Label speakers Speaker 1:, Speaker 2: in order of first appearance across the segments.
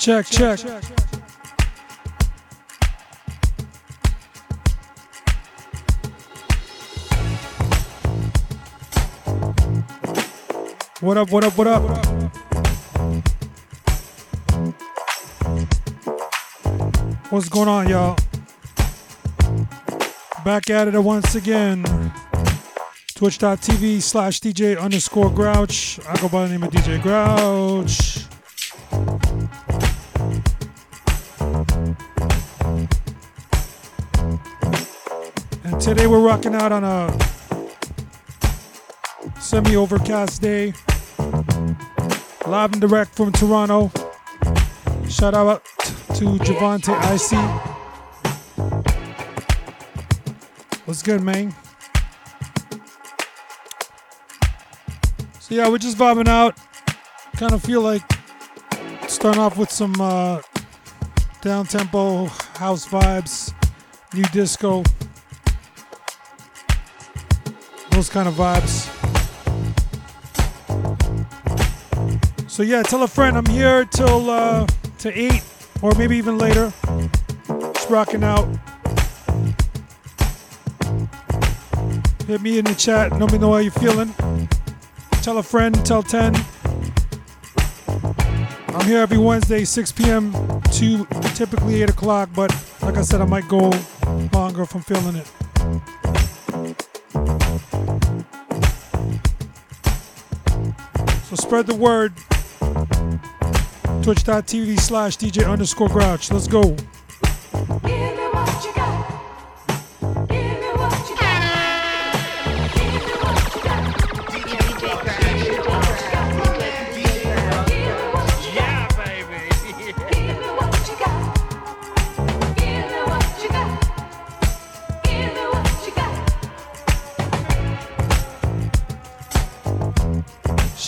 Speaker 1: Check, check. What up, what up, what up? What's going on, y'all? Back at it once again. Twitch.tv slash DJ underscore Grouch. I go by the name of DJ Grouch. Today we're rocking out on a semi overcast day. Live and direct from Toronto. Shout out to Javante IC. What's good, man? So yeah, we're just vibing out. Kind of feel like starting off with some uh, down tempo house vibes, nu disco, those kind of vibes. So yeah, tell a friend I'm here till uh, to eight or maybe even later. Just rocking out. Hit me in the chat. Let me know how you're feeling. Tell a friend. Tell ten. I'm here every Wednesday, 6 p.m. to typically 8 o'clock, but like I said, I might go longer if I'm feeling it. So spread the word. Twitch.tv slash DJ underscore grouch. Let's go.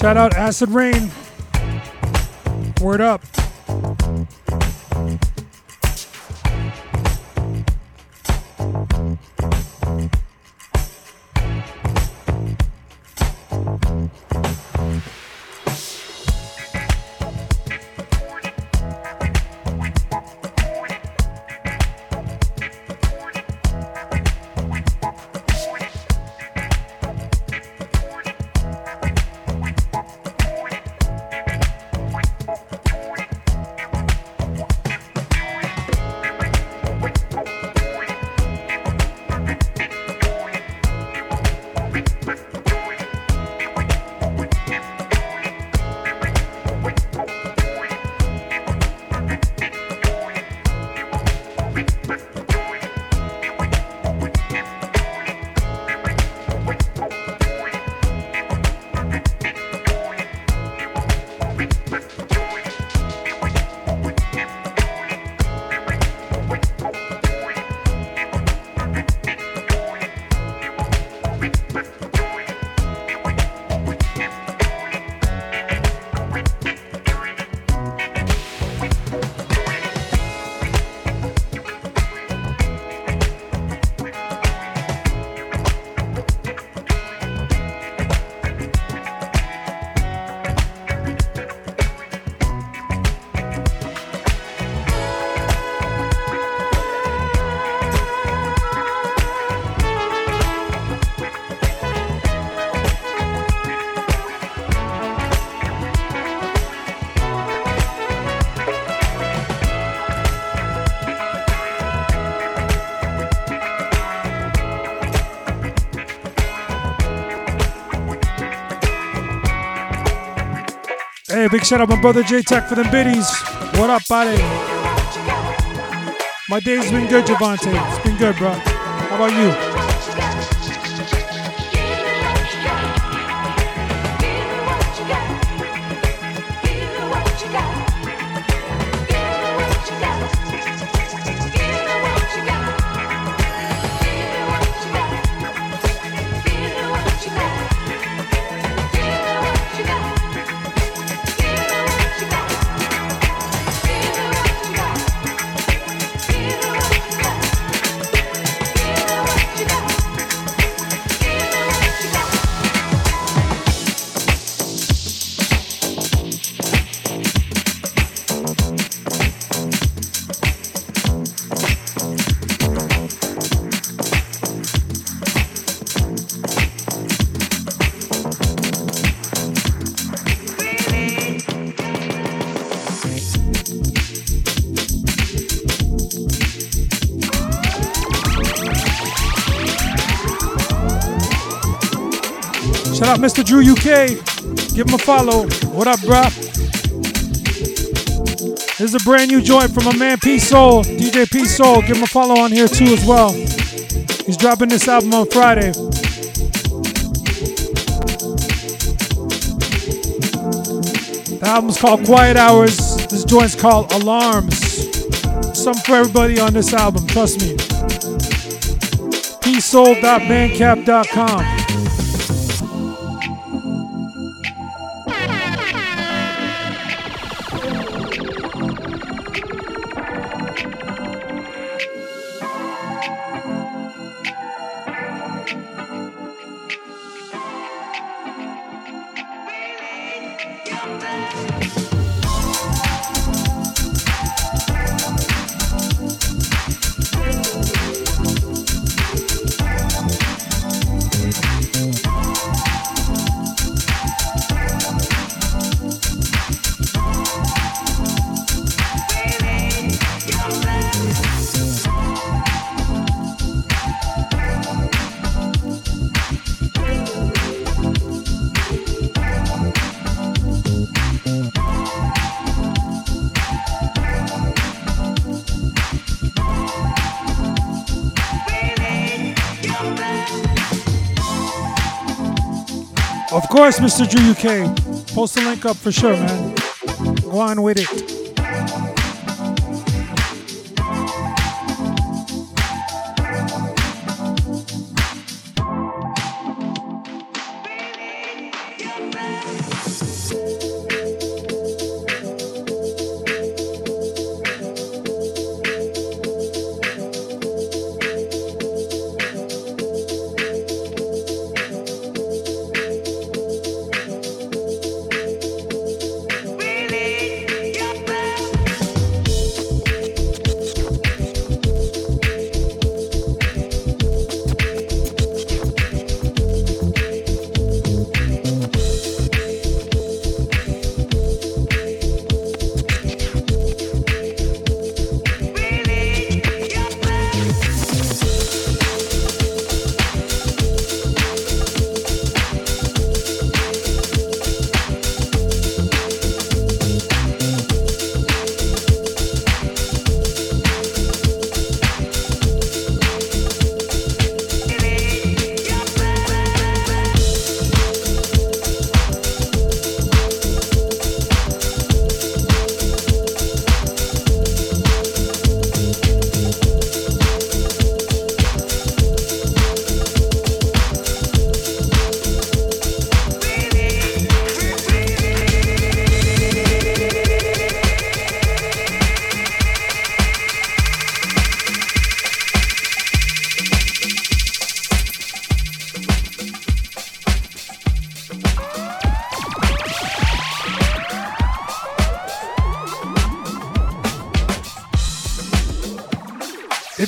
Speaker 1: Shout out Acid Rain. Word up. Big shout out my brother J Tech for the biddies. What up, buddy? My day's been good, Javante. It's been good, bro. How about you? Mr. Drew UK. Give him a follow. What up, bruh? This is a brand new joint from a man P Soul, DJ P Soul. Give him a follow on here too as well. He's dropping this album on Friday. The album's called Quiet Hours. This joint's called Alarms. Something for everybody on this album, trust me. psoul.bandcamp.com. course, Mr. Drew UK. Post the link up for sure, man. Go on with it.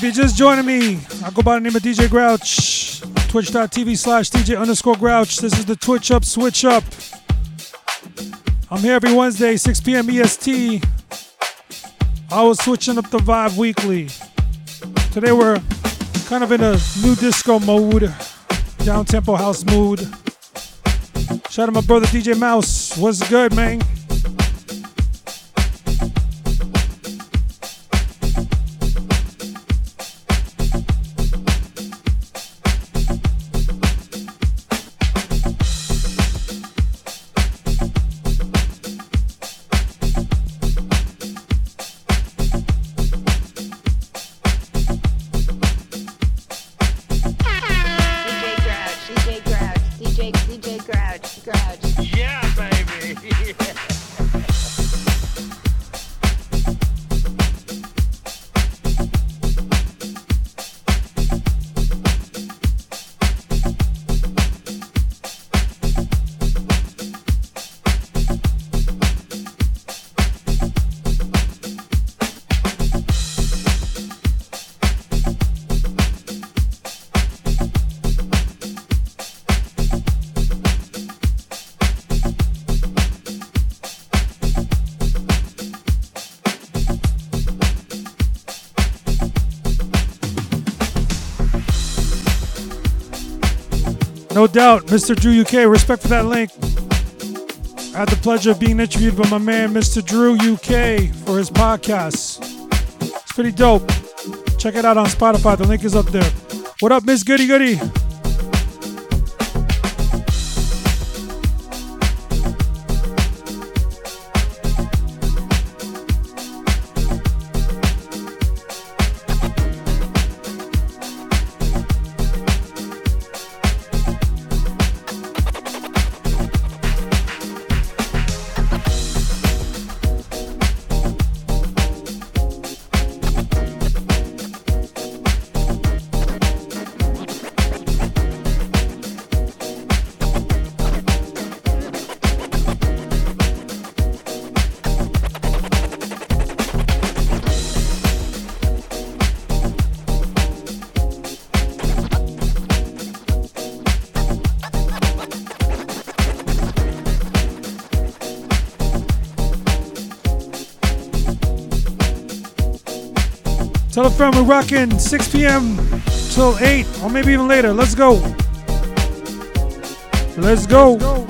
Speaker 1: You're just joining me, I go by the name of DJ Grouch. Twitch.tv slash DJ underscore Grouch. This is the Twitch Up Switch Up. I'm here every Wednesday, 6 p.m. EST. I was switching up the vibe weekly. Today we're kind of in a nu disco mode, down tempo house mood. Shout out to my brother DJ Mouse. What's good, man? No doubt, Mr. Drew UK. Respect for that link. I had the pleasure of being interviewed by my man, Mr. Drew UK, for his podcast. It's pretty dope. Check it out on Spotify. The link is up there. What up, Miss Goody Goody? Tell a friend we're rocking 6 p.m. till 8, or maybe even later. Let's go. Let's go.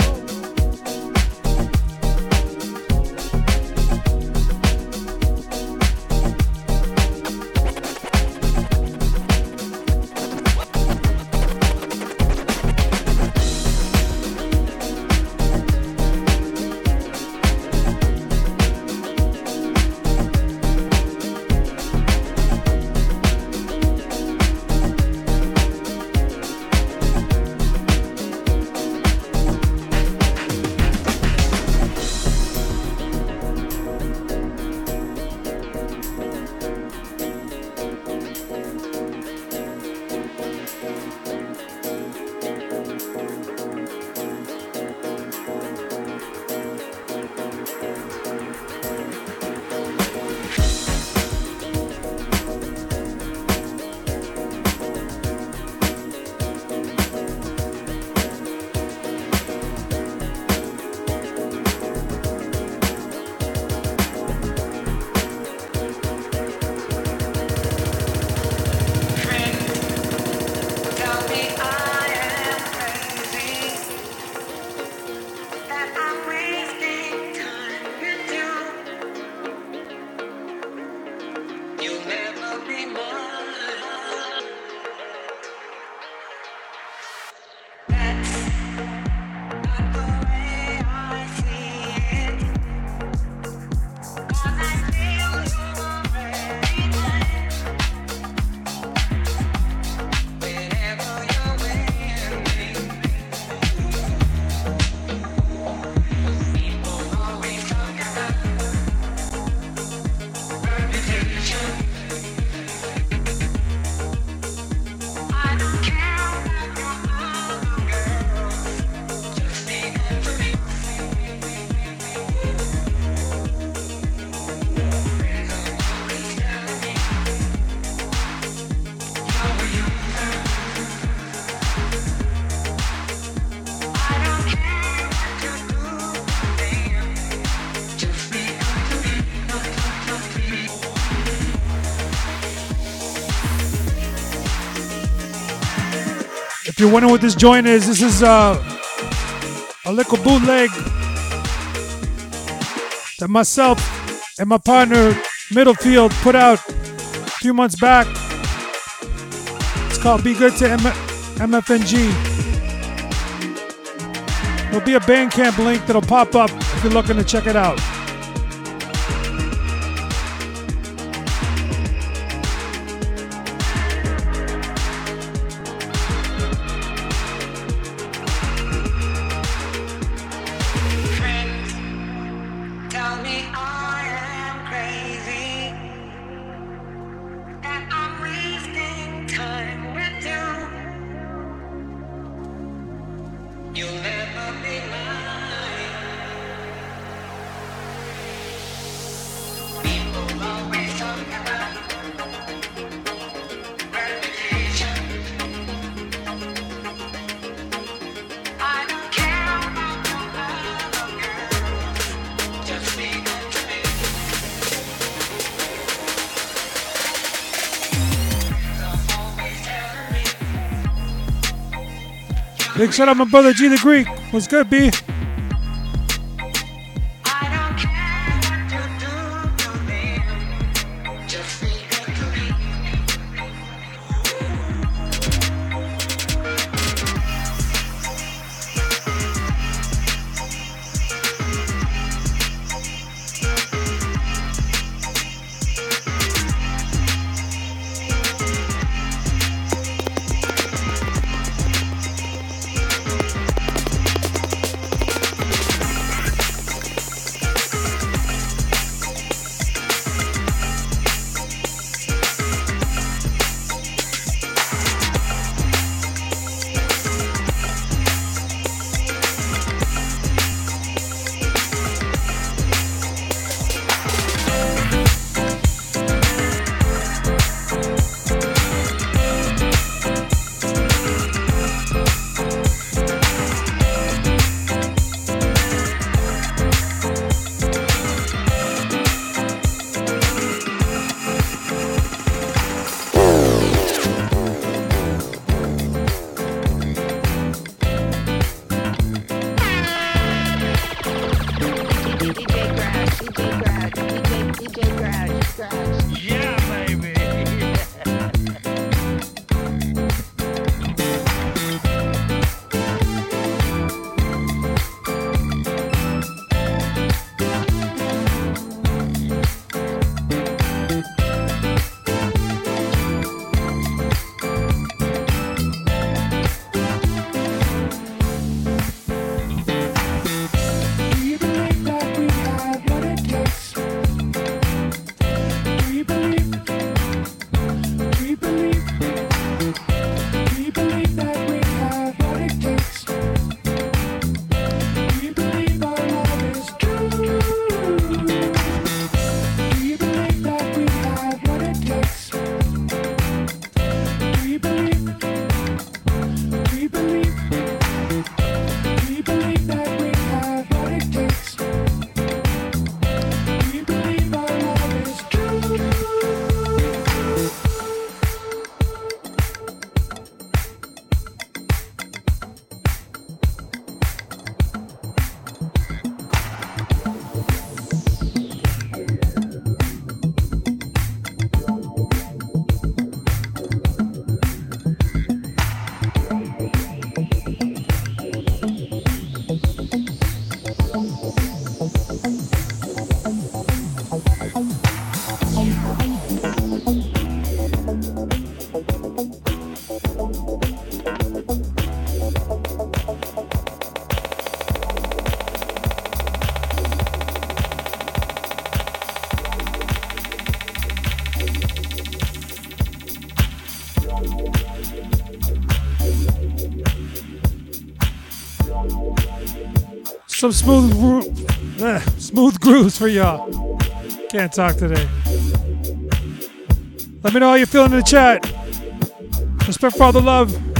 Speaker 1: You're wondering what this joint is, this is uh, a little bootleg that myself and my partner Middlefield put out a few months back. It's called Be Good to M- MFNG. There'll be a Bandcamp link that'll pop up if you're looking to check it out. Big shout out to my brother G the Greek. What's good, B? Some smooth, uh, smooth grooves for y'all. Can't talk today. Let me know how you're feeling in the chat. Respect for all the love.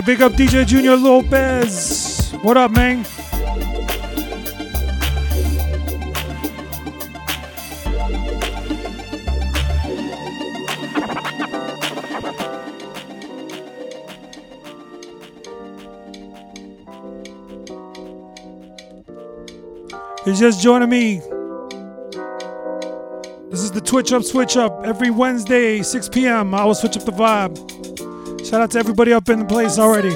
Speaker 2: Hey, big up DJ Junior Lopez. What up, man? He's just joining me. This is the Twitch Up Switch Up every Wednesday, 6 p.m. I will switch up the vibe. Shout out to everybody up in the place already.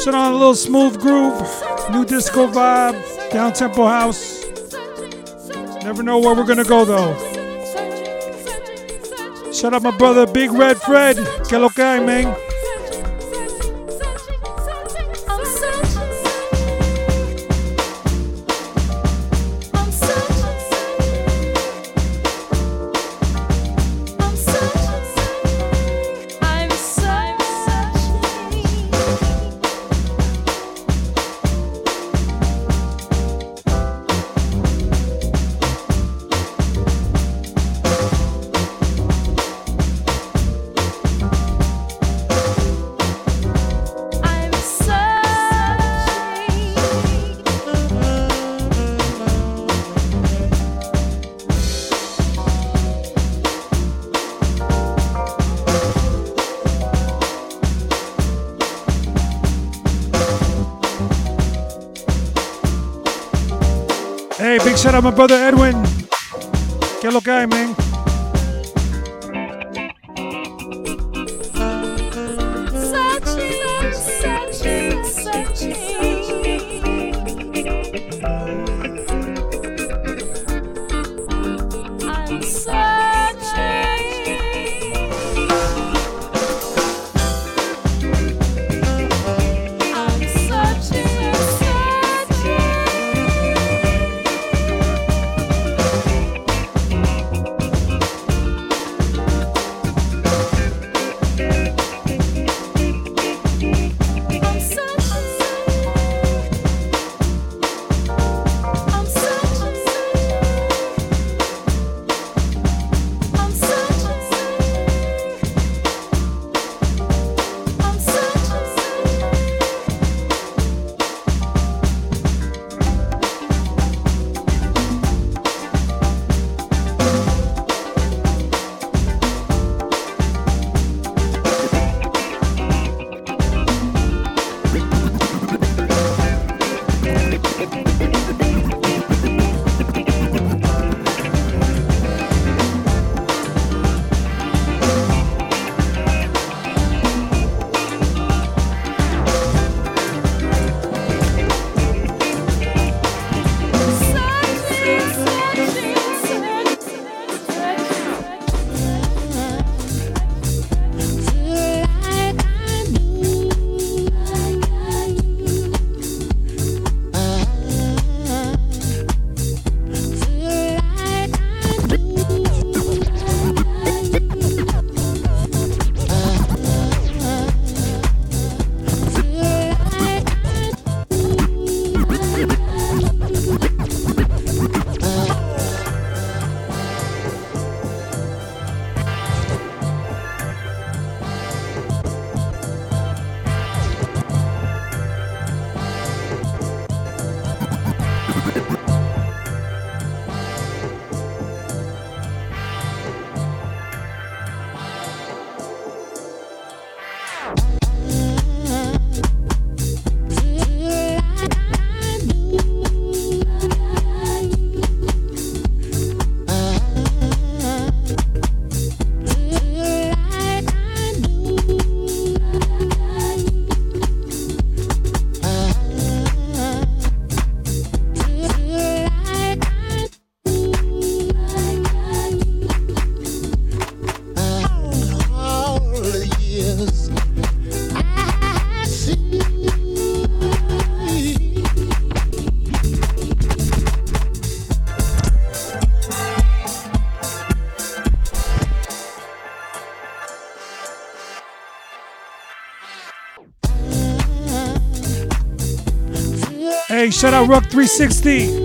Speaker 2: Shut on a little smooth groove, nu disco vibe, down tempo house. Never know where we're gonna go though. Shout out my brother Big Red Fred. Que lo que hay, man. Out my brother Edwin. Que lo que hay, man? Shout out Rock 360.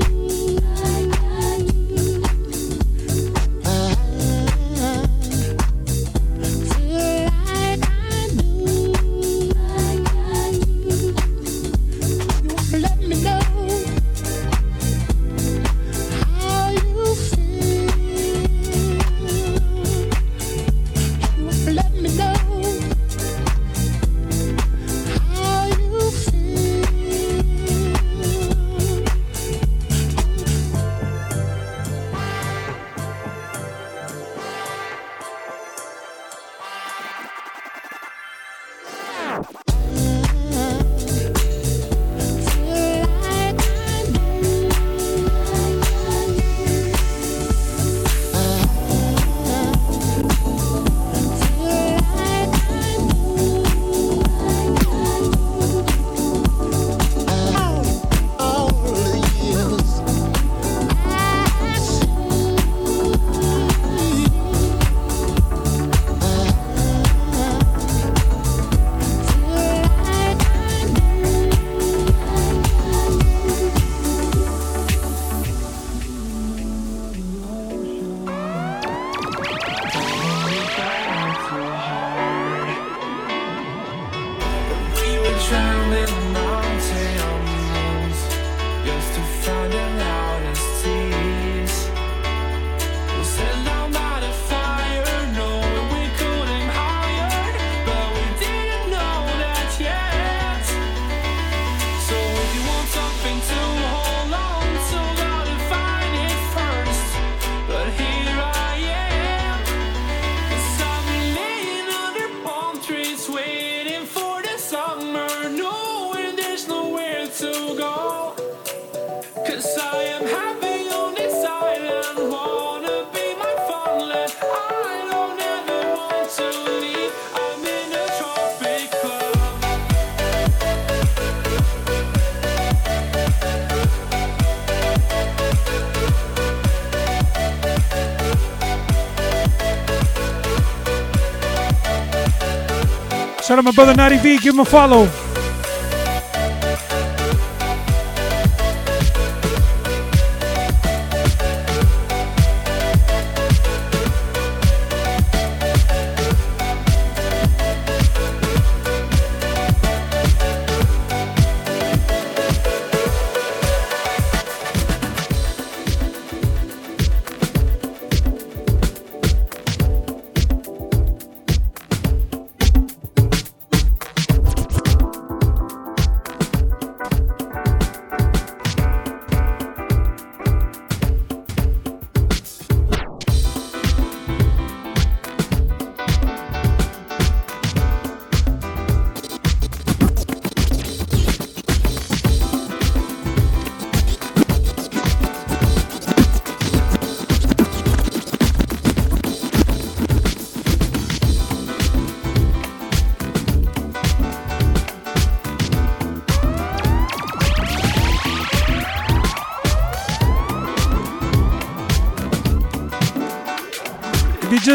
Speaker 1: Shout out my brother Natty V. Give him a follow.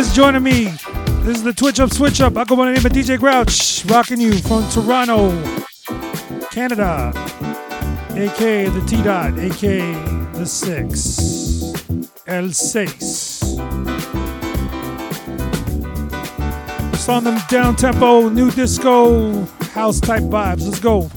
Speaker 1: Just joining me, this is the Twitch Up Switch Up. I go by the name of DJ Grouch, rocking you from Toronto, Canada, aka the T Dot, aka the Six, El Seis. It's on them down tempo, nu disco, house type vibes. Let's go.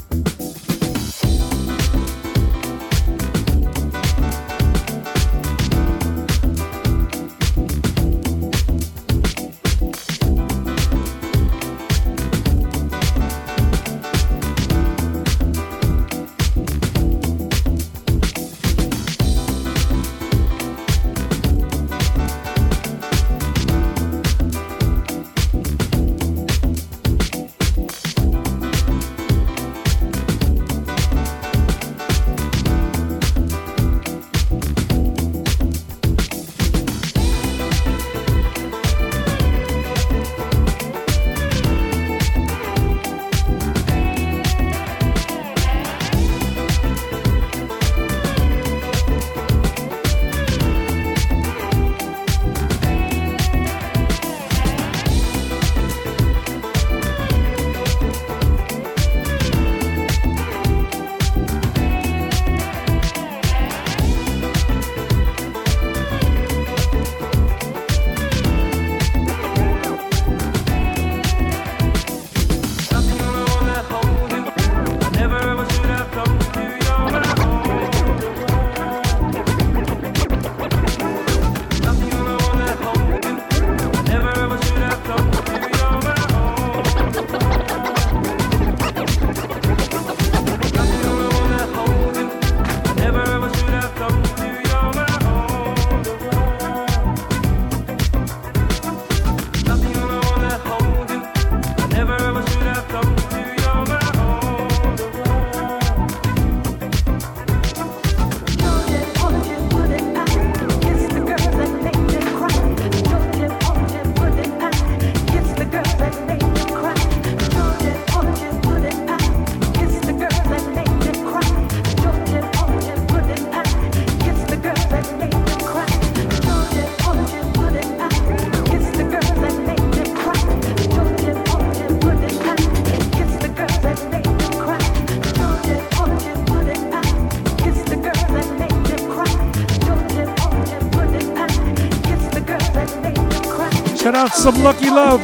Speaker 1: Some lucky love.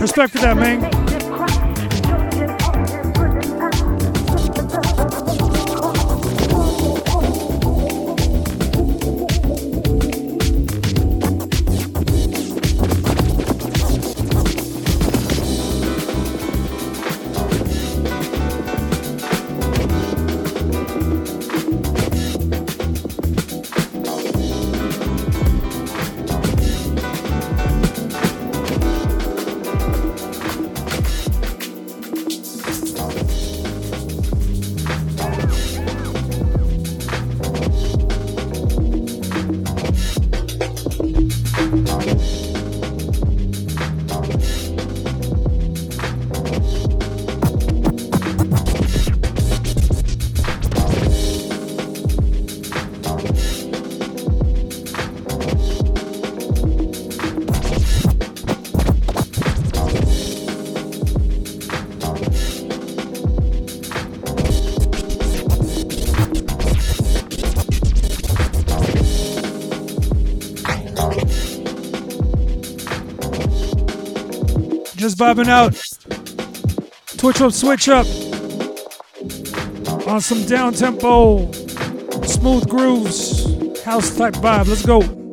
Speaker 1: Respect for that, man.
Speaker 3: Just vibing out. Twitch up, switch up. On some down tempo, smooth grooves, house type vibe. Let's go.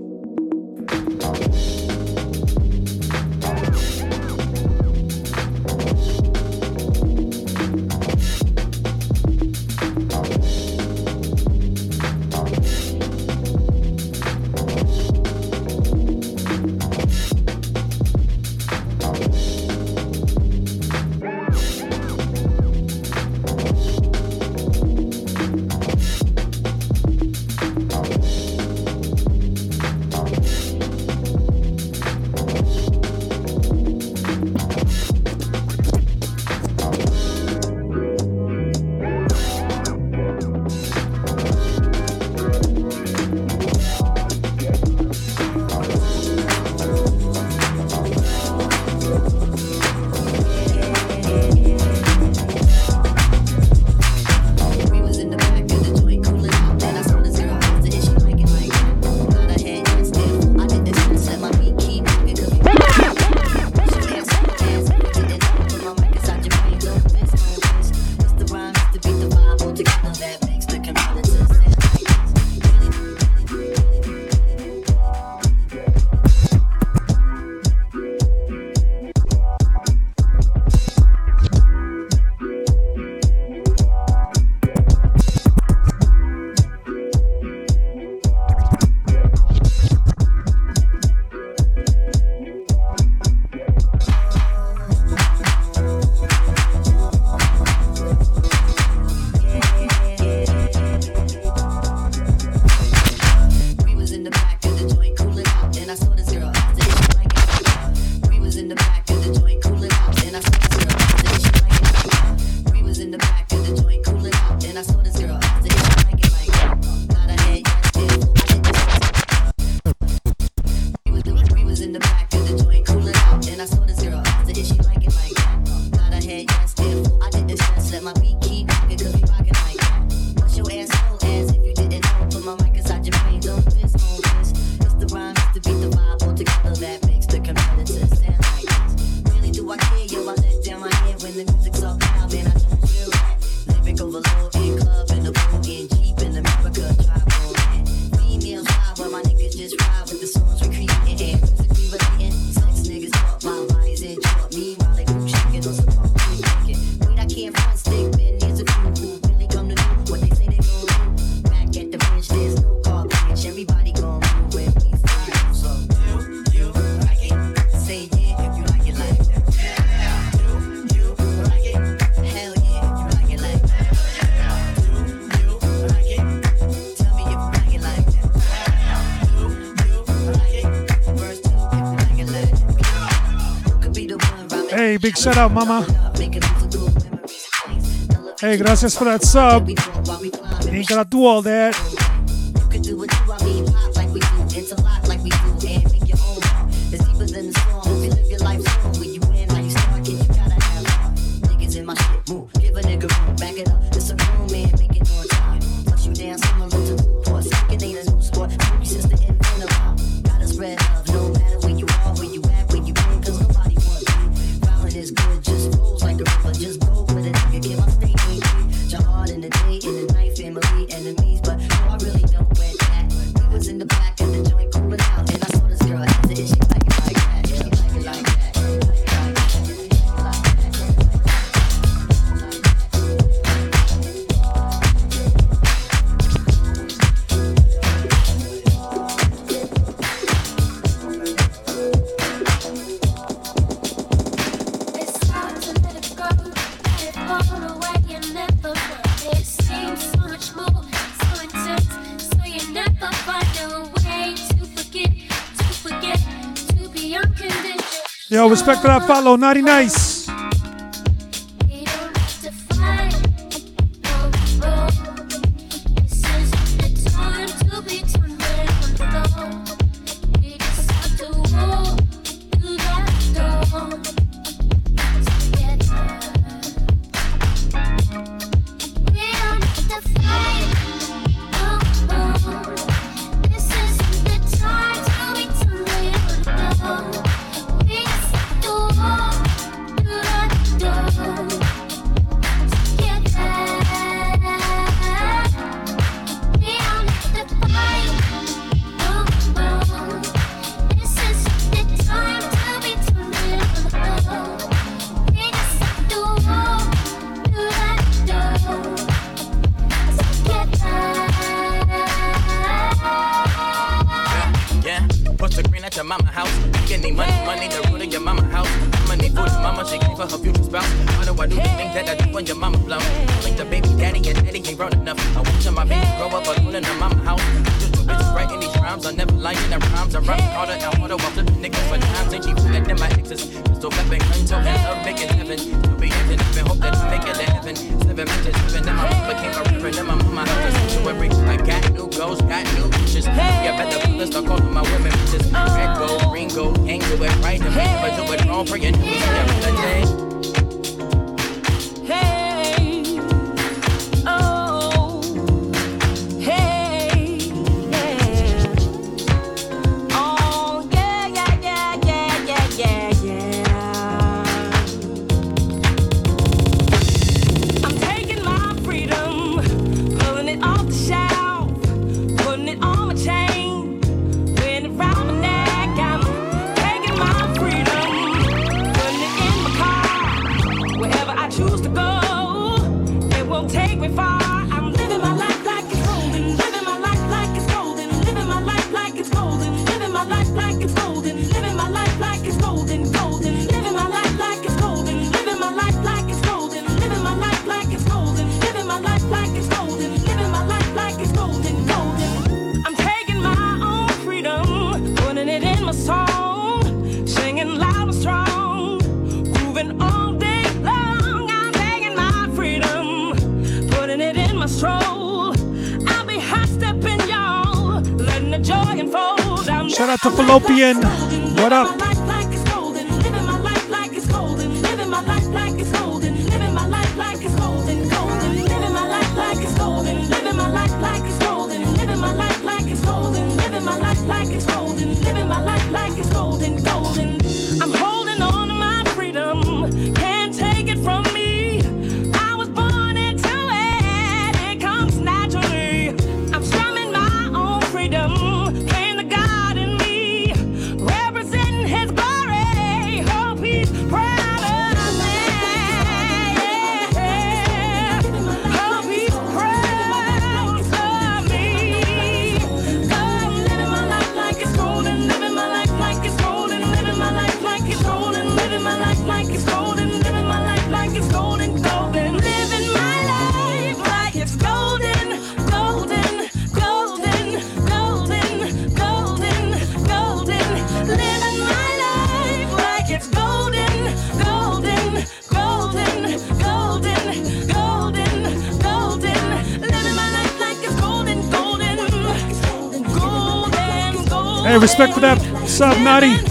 Speaker 3: Big shout out, mama. Hey, gracias for that sub. Ain't gotta do all that. Respect follow. Naughty nice.
Speaker 4: Fallopian. What up? Respect for that sub, Naughty.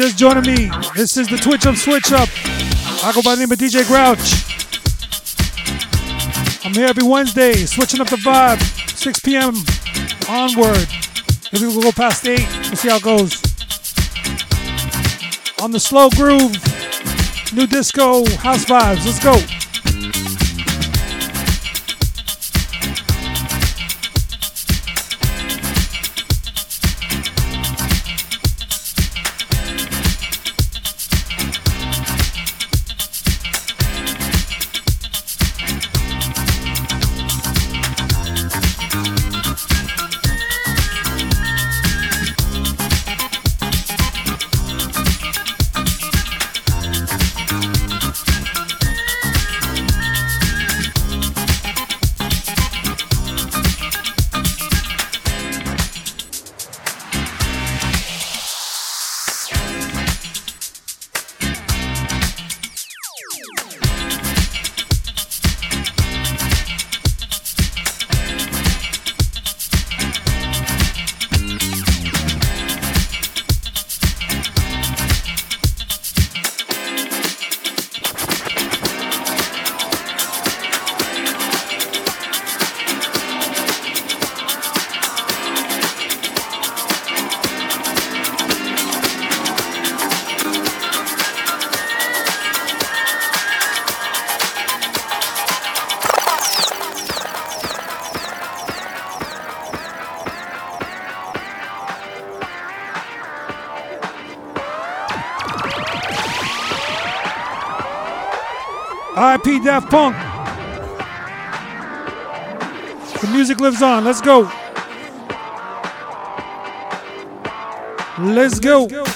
Speaker 1: Just joining me, this is the Twitch Up Switch Up. I go by the name of DJ Grouch. I'm here every Wednesday, switching up the vibe, 6 p.m. onward. Maybe we'll go past 8. We'll see how it goes. On the slow groove, nu disco, house vibes. Let's go. Daft Punk. The music lives on. Let's go. Let's go.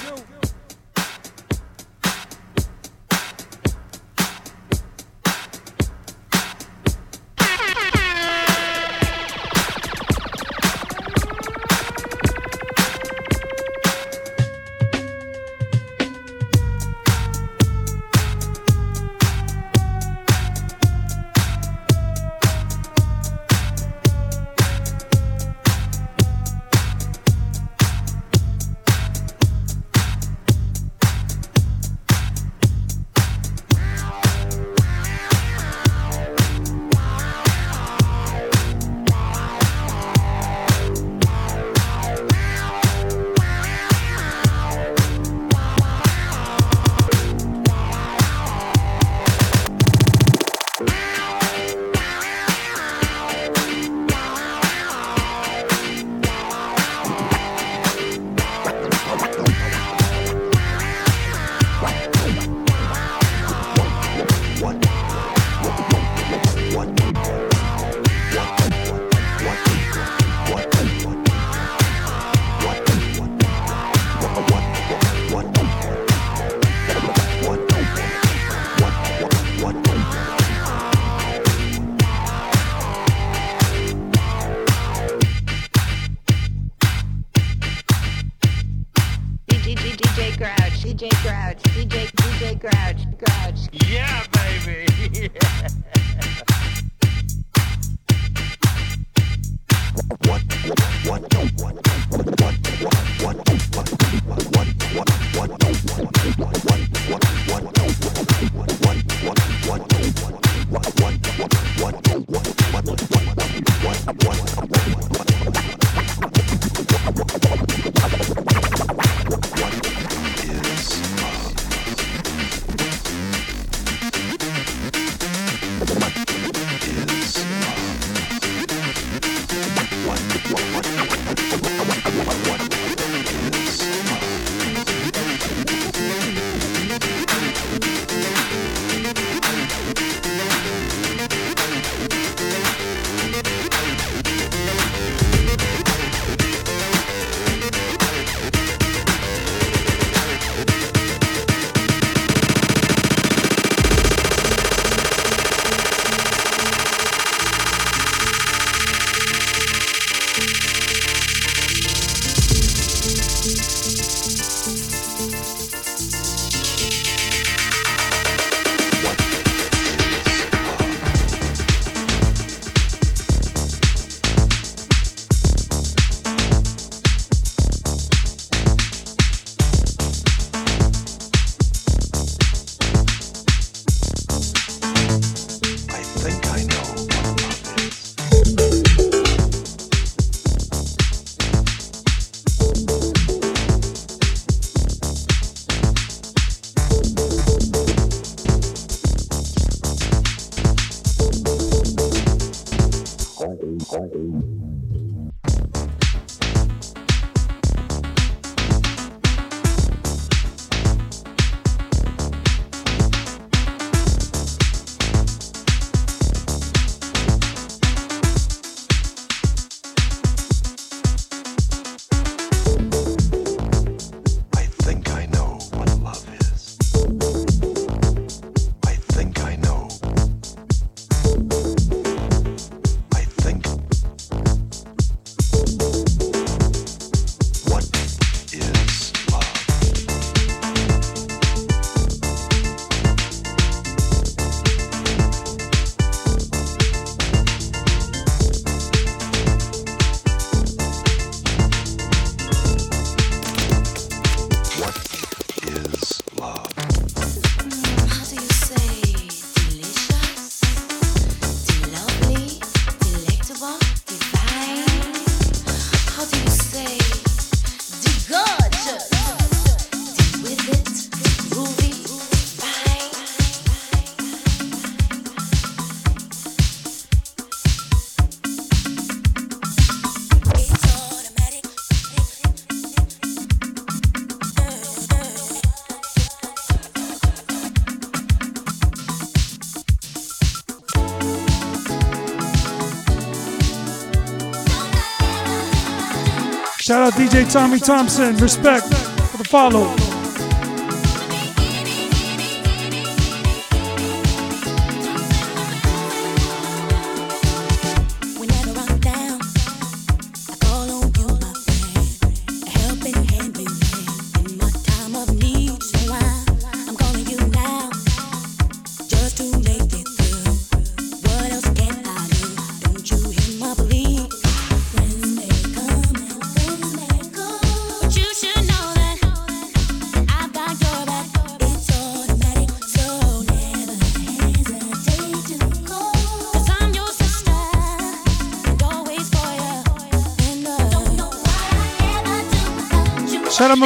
Speaker 5: Shout out DJ Tommy Thompson. Respect for the follow.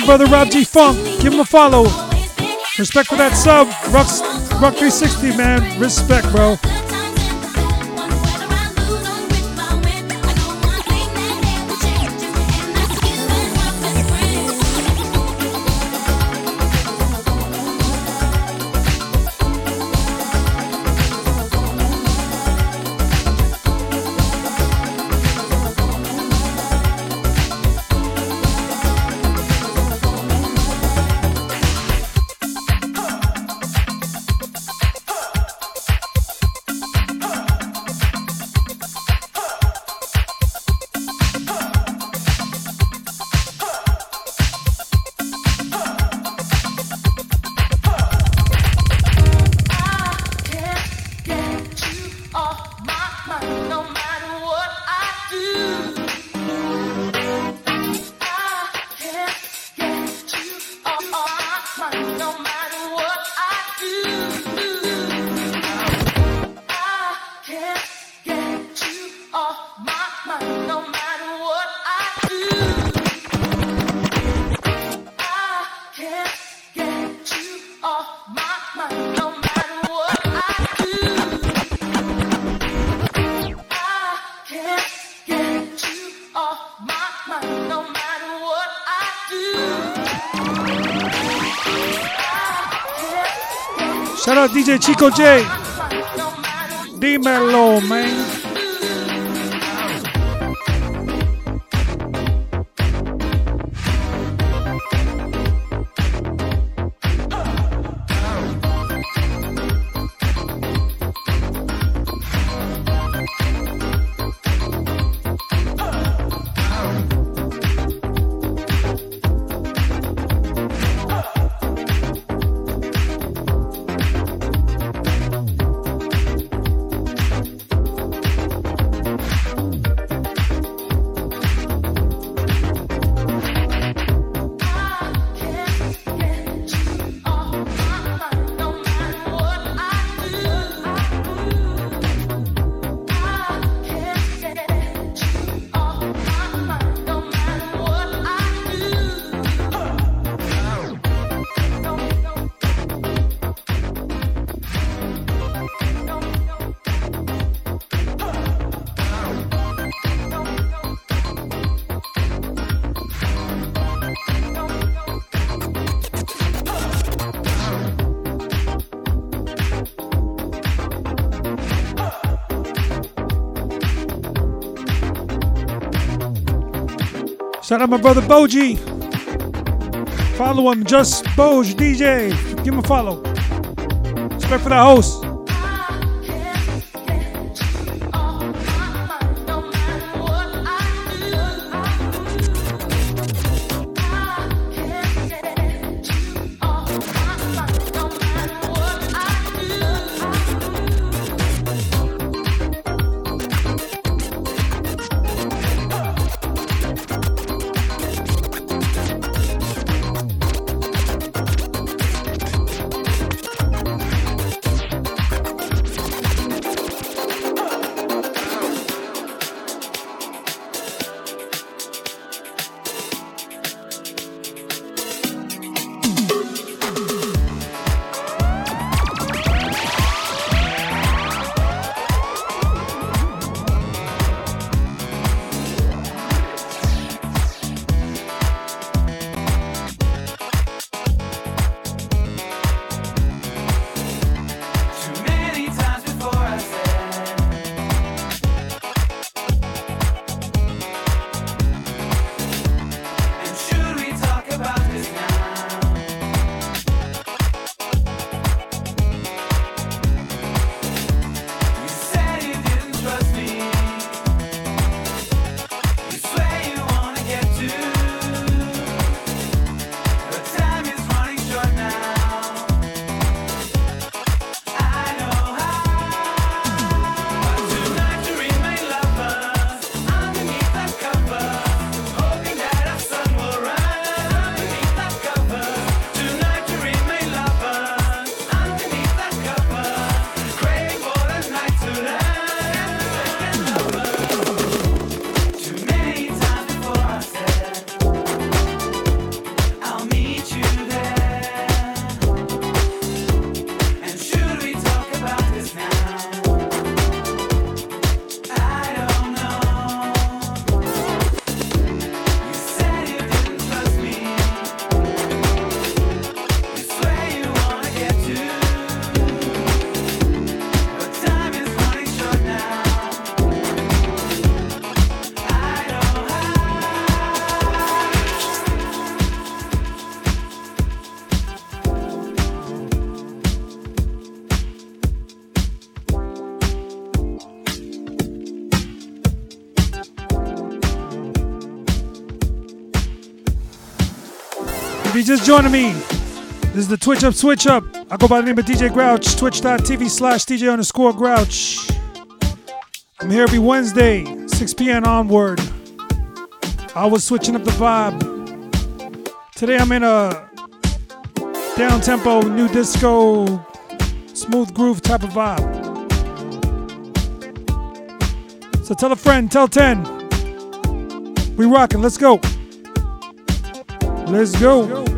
Speaker 5: My brother Rob G Funk. Give him a follow. Respect for that sub. Rock, Rock 360, man. Respect, bro. Chico J. Dímelo, man. Shout out my brother Boji. Follow him, just Boj DJ. Give him a follow. Respect for the host. Just joining me, this is the Twitch Up Switch Up. I go by the name of DJ Grouch, twitch.tv slash DJ underscore Grouch. I'm here every Wednesday, 6 p.m. onward. I was switching up the vibe. Today I'm in a down tempo, nu disco, smooth groove type of vibe. So tell a friend, tell 10. We rocking, let's go. Let's go.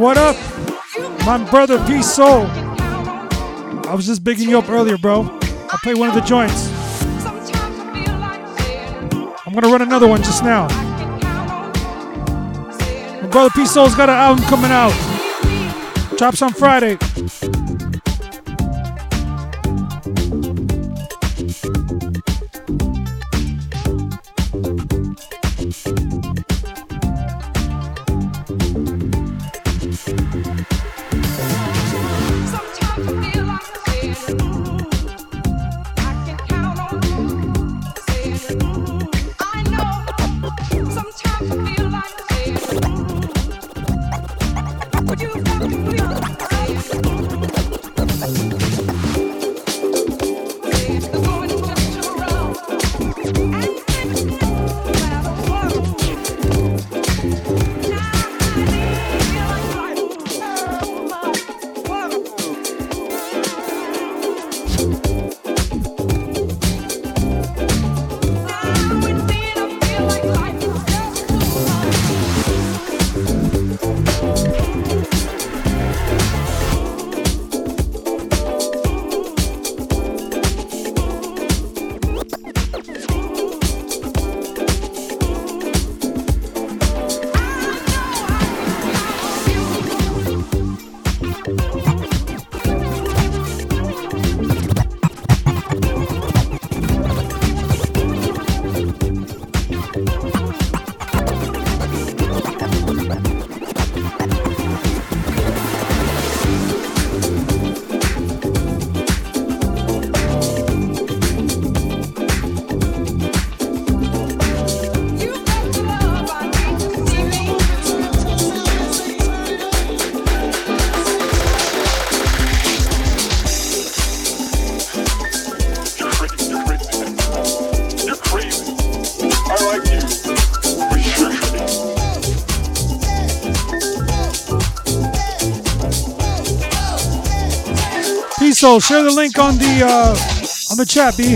Speaker 5: What up? My brother P Soul. I was just bigging you up earlier, bro. I'll play one of the joints. I'm gonna run another one just now. My brother P Soul's got an album coming out. Drops on Friday.
Speaker 1: Soul, share the link on the uh, on the chat, B.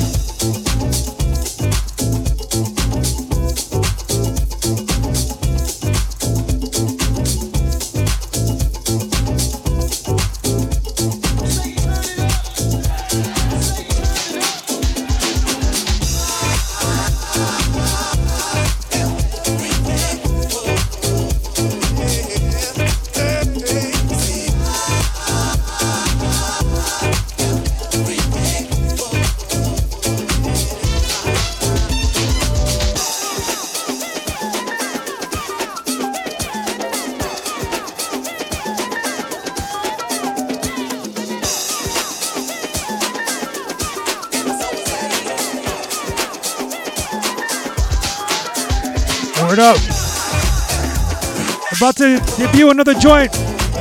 Speaker 1: About to debut another joint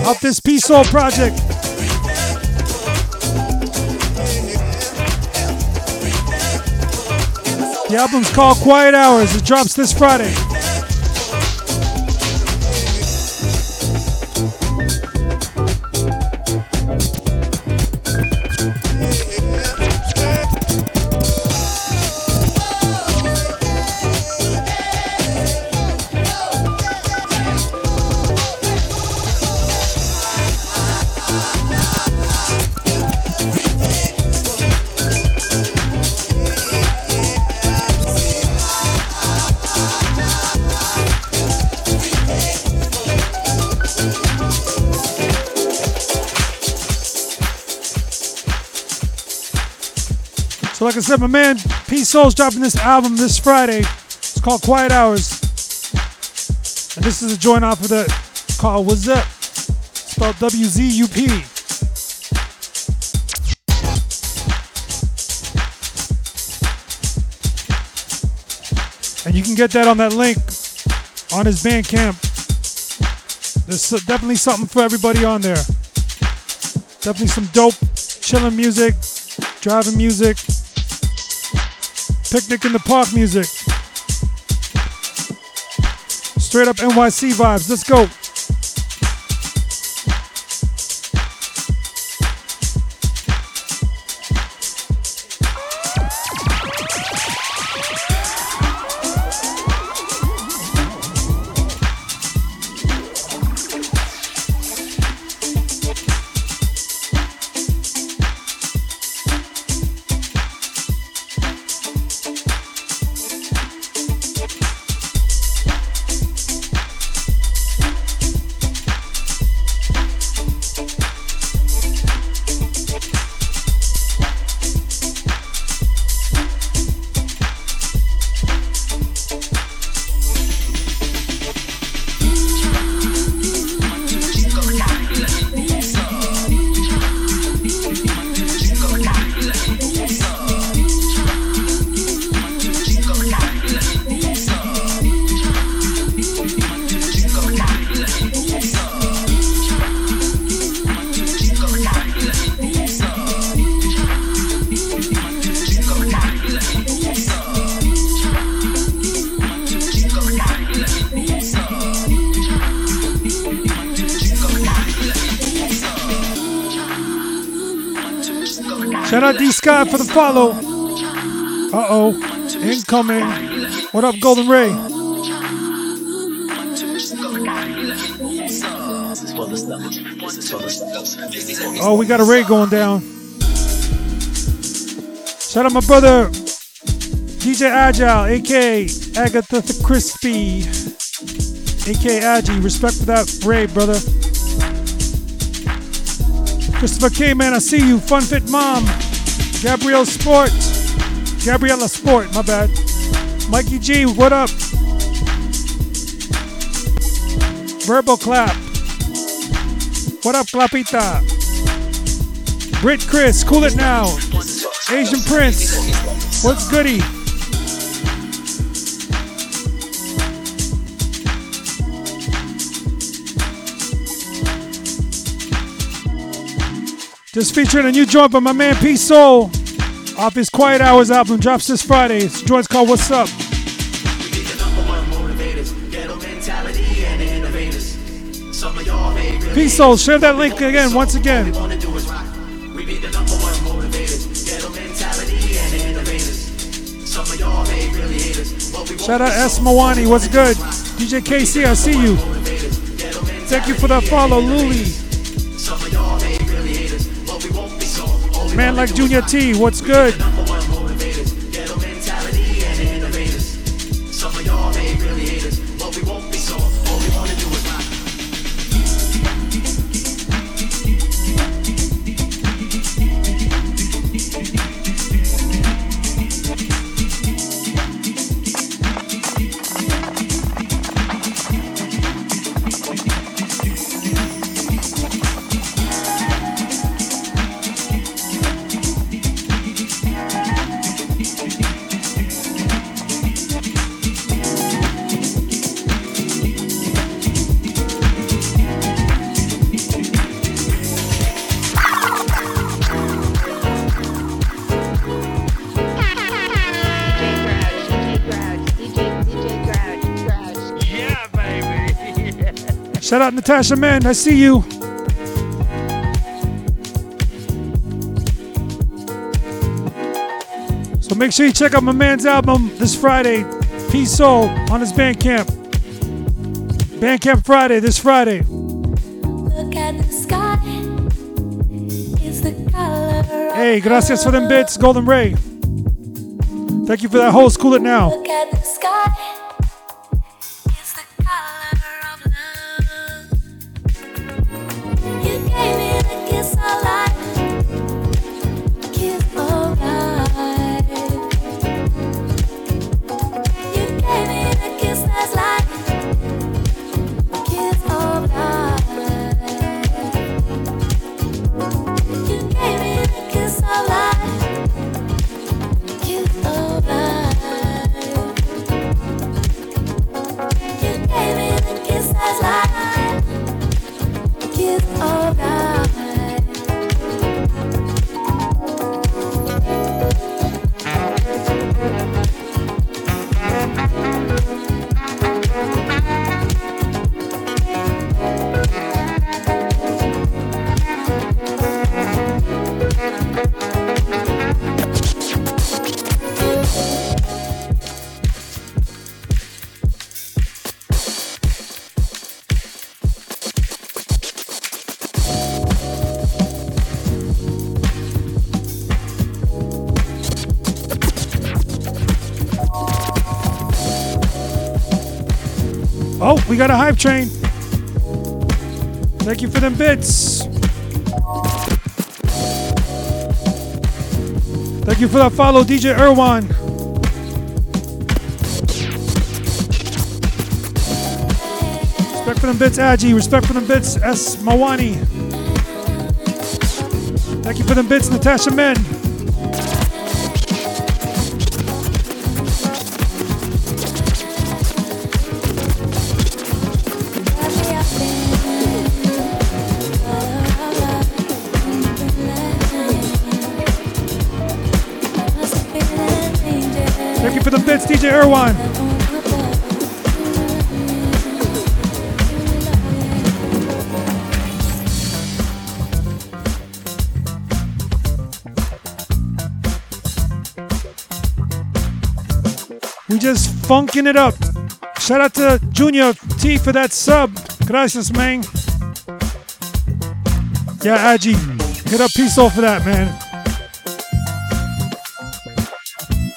Speaker 1: off this Peace Soul project. The album's called Quiet Hours. It drops this Friday. Like I said, my man Peace Soul's dropping this album this Friday. It's called Quiet Hours. And this is a joint off of the called What's Up? It's spelled W Z U P. And you can get that on that link on his Bandcamp. There's definitely something for everybody on there. Definitely some dope, chilling music, driving music, Picnic in the Park music. Straight up NYC vibes. Let's go. Follow. Uh oh. Incoming. What up, Golden Ray? Oh, we got a Ray going down. Shout out my brother, DJ Agile, aka Agatha the Crispy, aka Agi. Respect for that Ray, brother. Christopher K, man, I see you. Fun Fit Mom. Gabrielle Sport. Gabriella Sport, my bad. Mikey G, what up? Verbal clap. What up, Clapita? Brit Chris, cool it now. Asian Prince, what's goody? Just featuring a new joint by my man Peace Soul off his Quiet Hours album drops this Friday. This joint's called What's Up. Peace Soul, share that link again, once again. Shout out S. Mawani, what's good? DJ KC, I see you. Thank you for that follow, Luli. Man like Junior T, what's good? Shout out Natasha Man, I see you. So make sure you check out my man's album this Friday, Peace Soul, on his Bandcamp. Bandcamp Friday, this Friday. Hey, gracias for them bits, Golden Ray. Thank you for that whole School It Now. We got a hype train. Thank you for them bits. Thank you for that follow, DJ Irwan. Respect for them bits, Agi. Respect for them bits, S. Mawani. Thank you for them bits, Natasha Men. DJ Irwan. We just funking it up. Shout out to Junior T for that sub. Gracias, man. Yeah, Agi. Hit up Peace for that, man.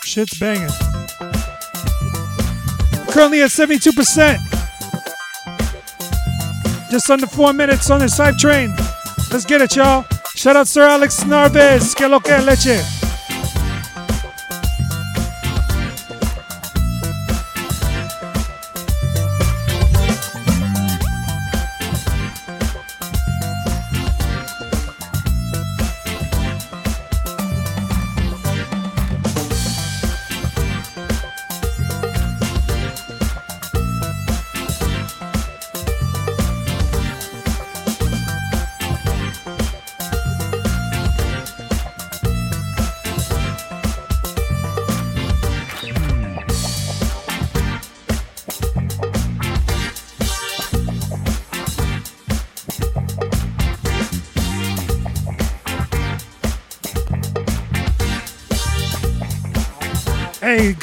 Speaker 1: Shit's banging currently at 72%. Just under four minutes on this hype train. Let's get it, y'all. Shout out Sir Alex Narvez. Que lo que leche.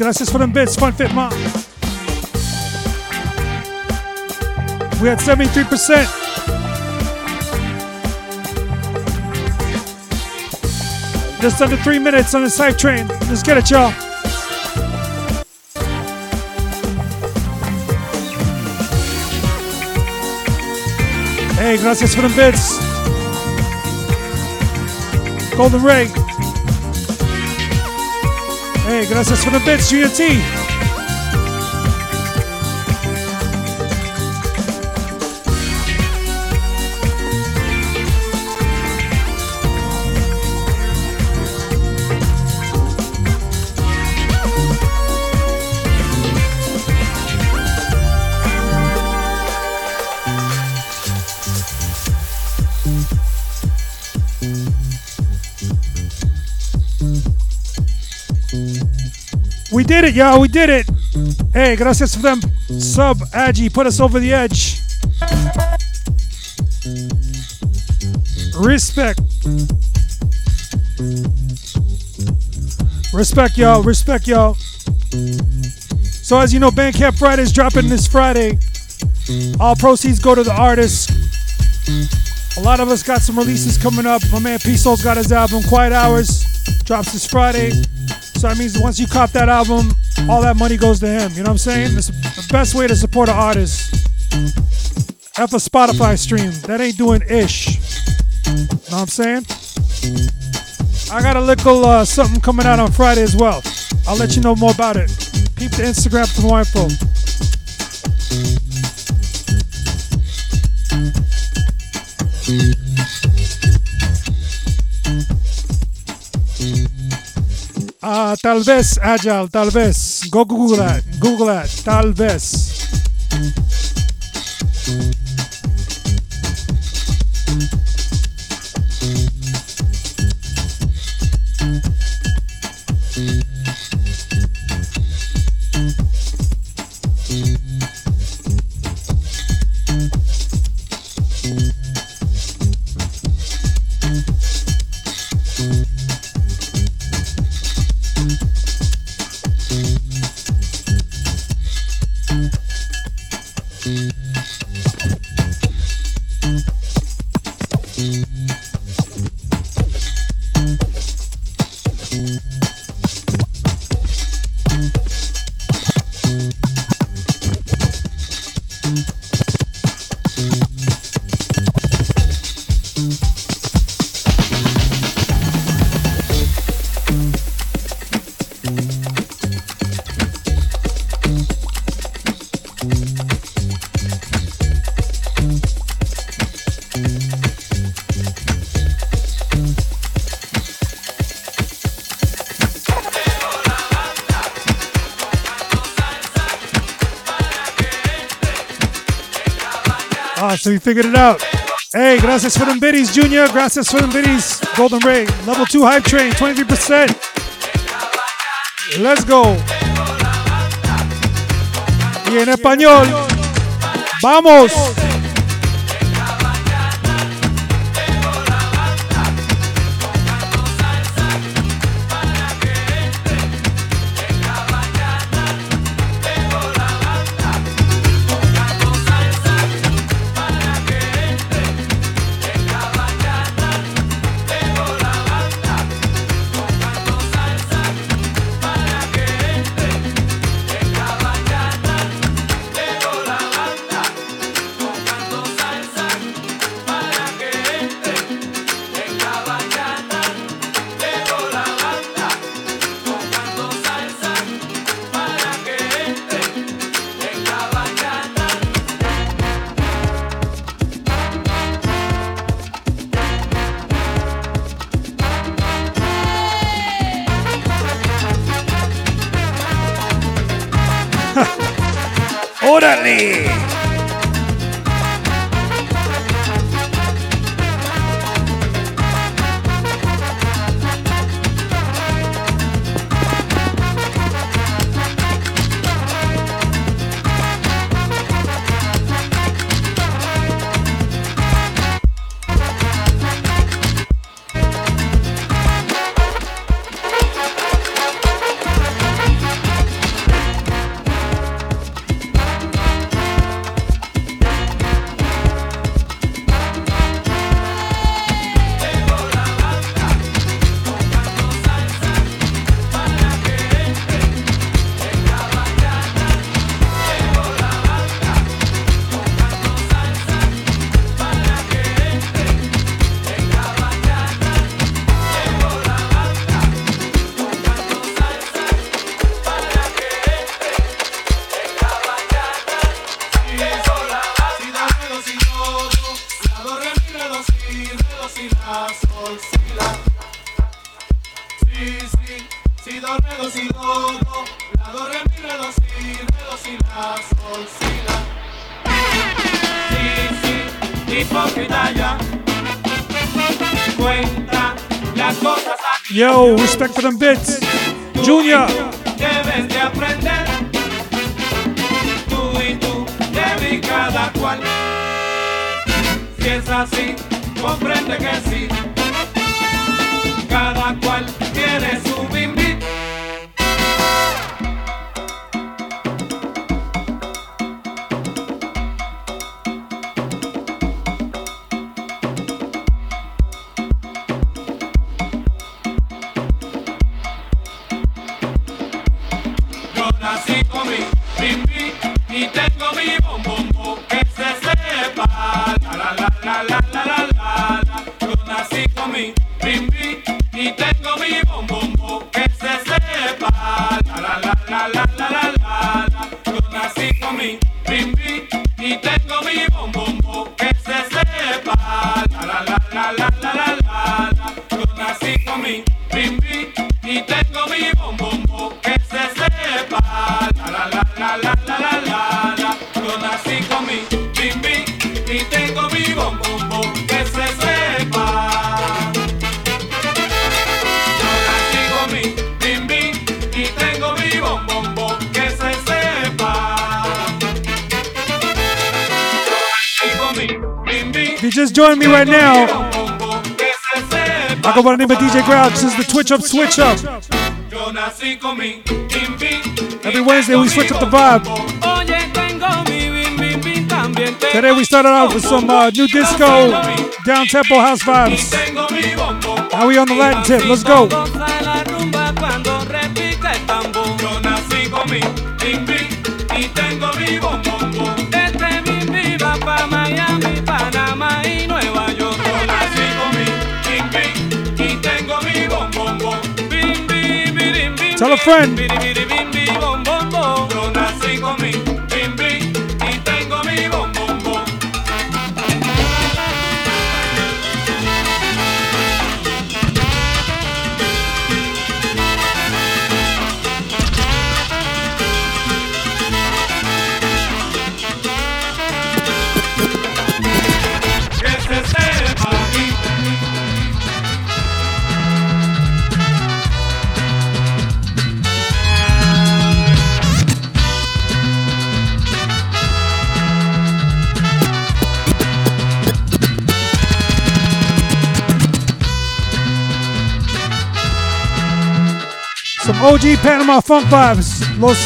Speaker 1: Gracias that's just for them bits, Fun fit mark. We had 73%. Just under three minutes on the side train. Let's get it, y'all. Hey, gracias for them bits. Golden Ray. Gracias for the bits, Junior We did it, y'all. We did it. Hey, gracias for them sub, Agi. Put us over the edge. Respect. Respect, y'all. Respect, y'all. So, as you know, Bandcamp Friday is dropping this Friday. All proceeds go to the artists. A lot of us got some releases coming up. My man P Soul's got his album, Quiet Hours, drops this Friday. So that means once you cop that album, all that money goes to him. You know what I'm saying? It's the best way to support an artist. F a Spotify stream. That ain't doing ish. You know what I'm saying? I got a little uh, something coming out on Friday as well. I'll let you know more about it. Keep the Instagram for more info. Ah, tal vez, Agile, tal. Go Google that. Google that. Tal. So we figured it out. Hey, gracias for them biddies, Junior. Gracias for them biddies. Golden Ray. Level 2 hype train, 23%. Let's go. Y en español, vamos.
Speaker 6: joining me right now. I go by the name of DJ Grouch. This is the Twitch Up Switch Up. Every Wednesday we switch up the vibe. Today we started off with some uh, nu disco, down tempo house vibes. Now we on the Latin tip. Let's go. Tell a friend. OG Panama Funk Vibes, Los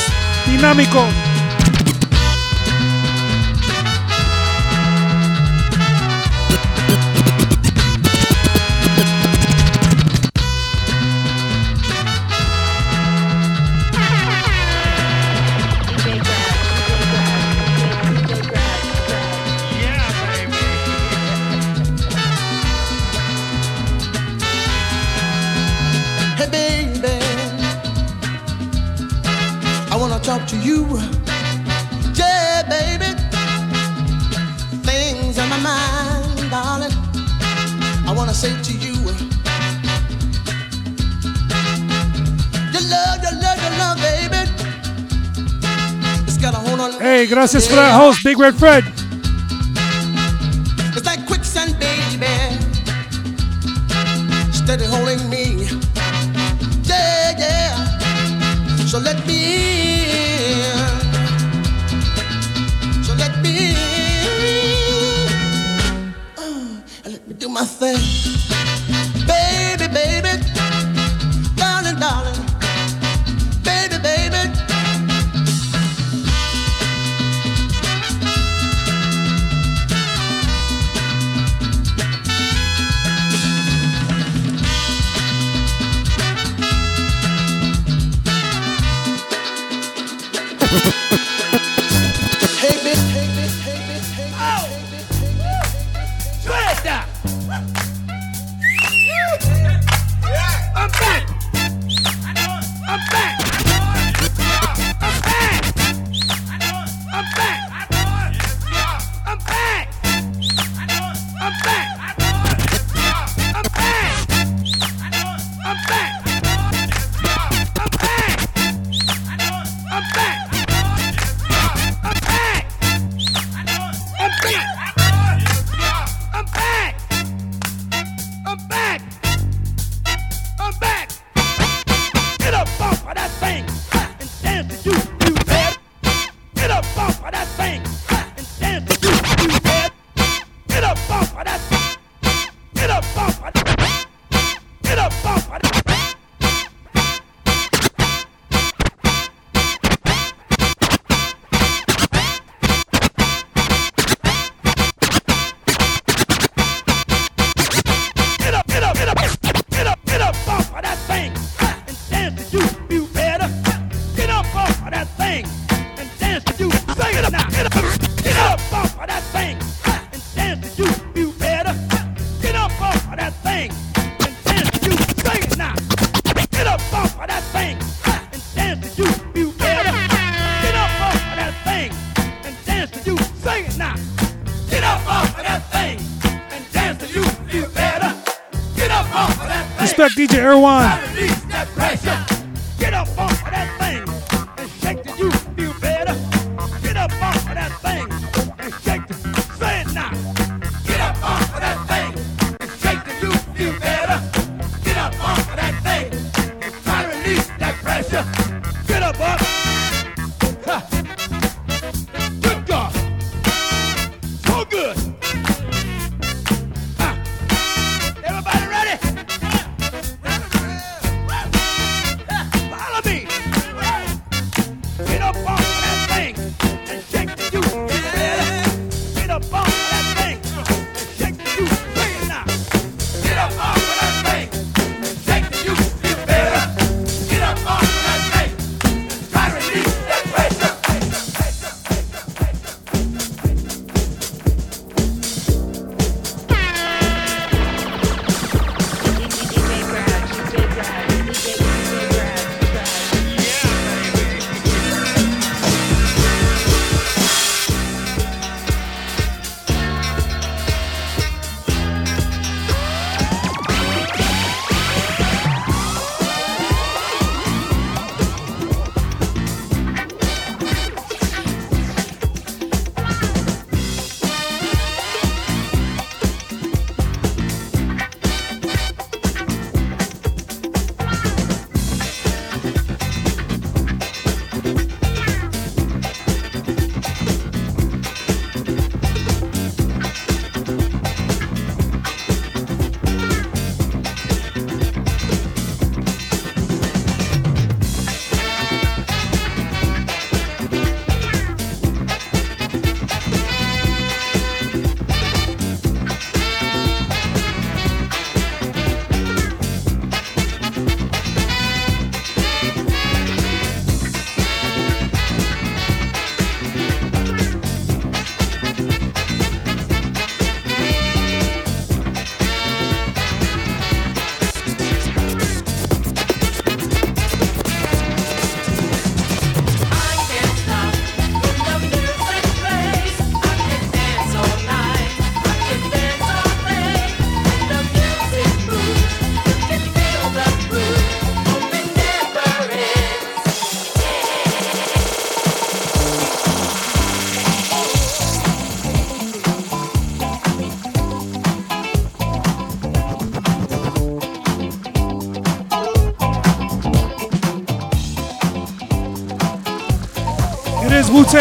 Speaker 6: Dinámicos. That's just for that host, Big Red Fred.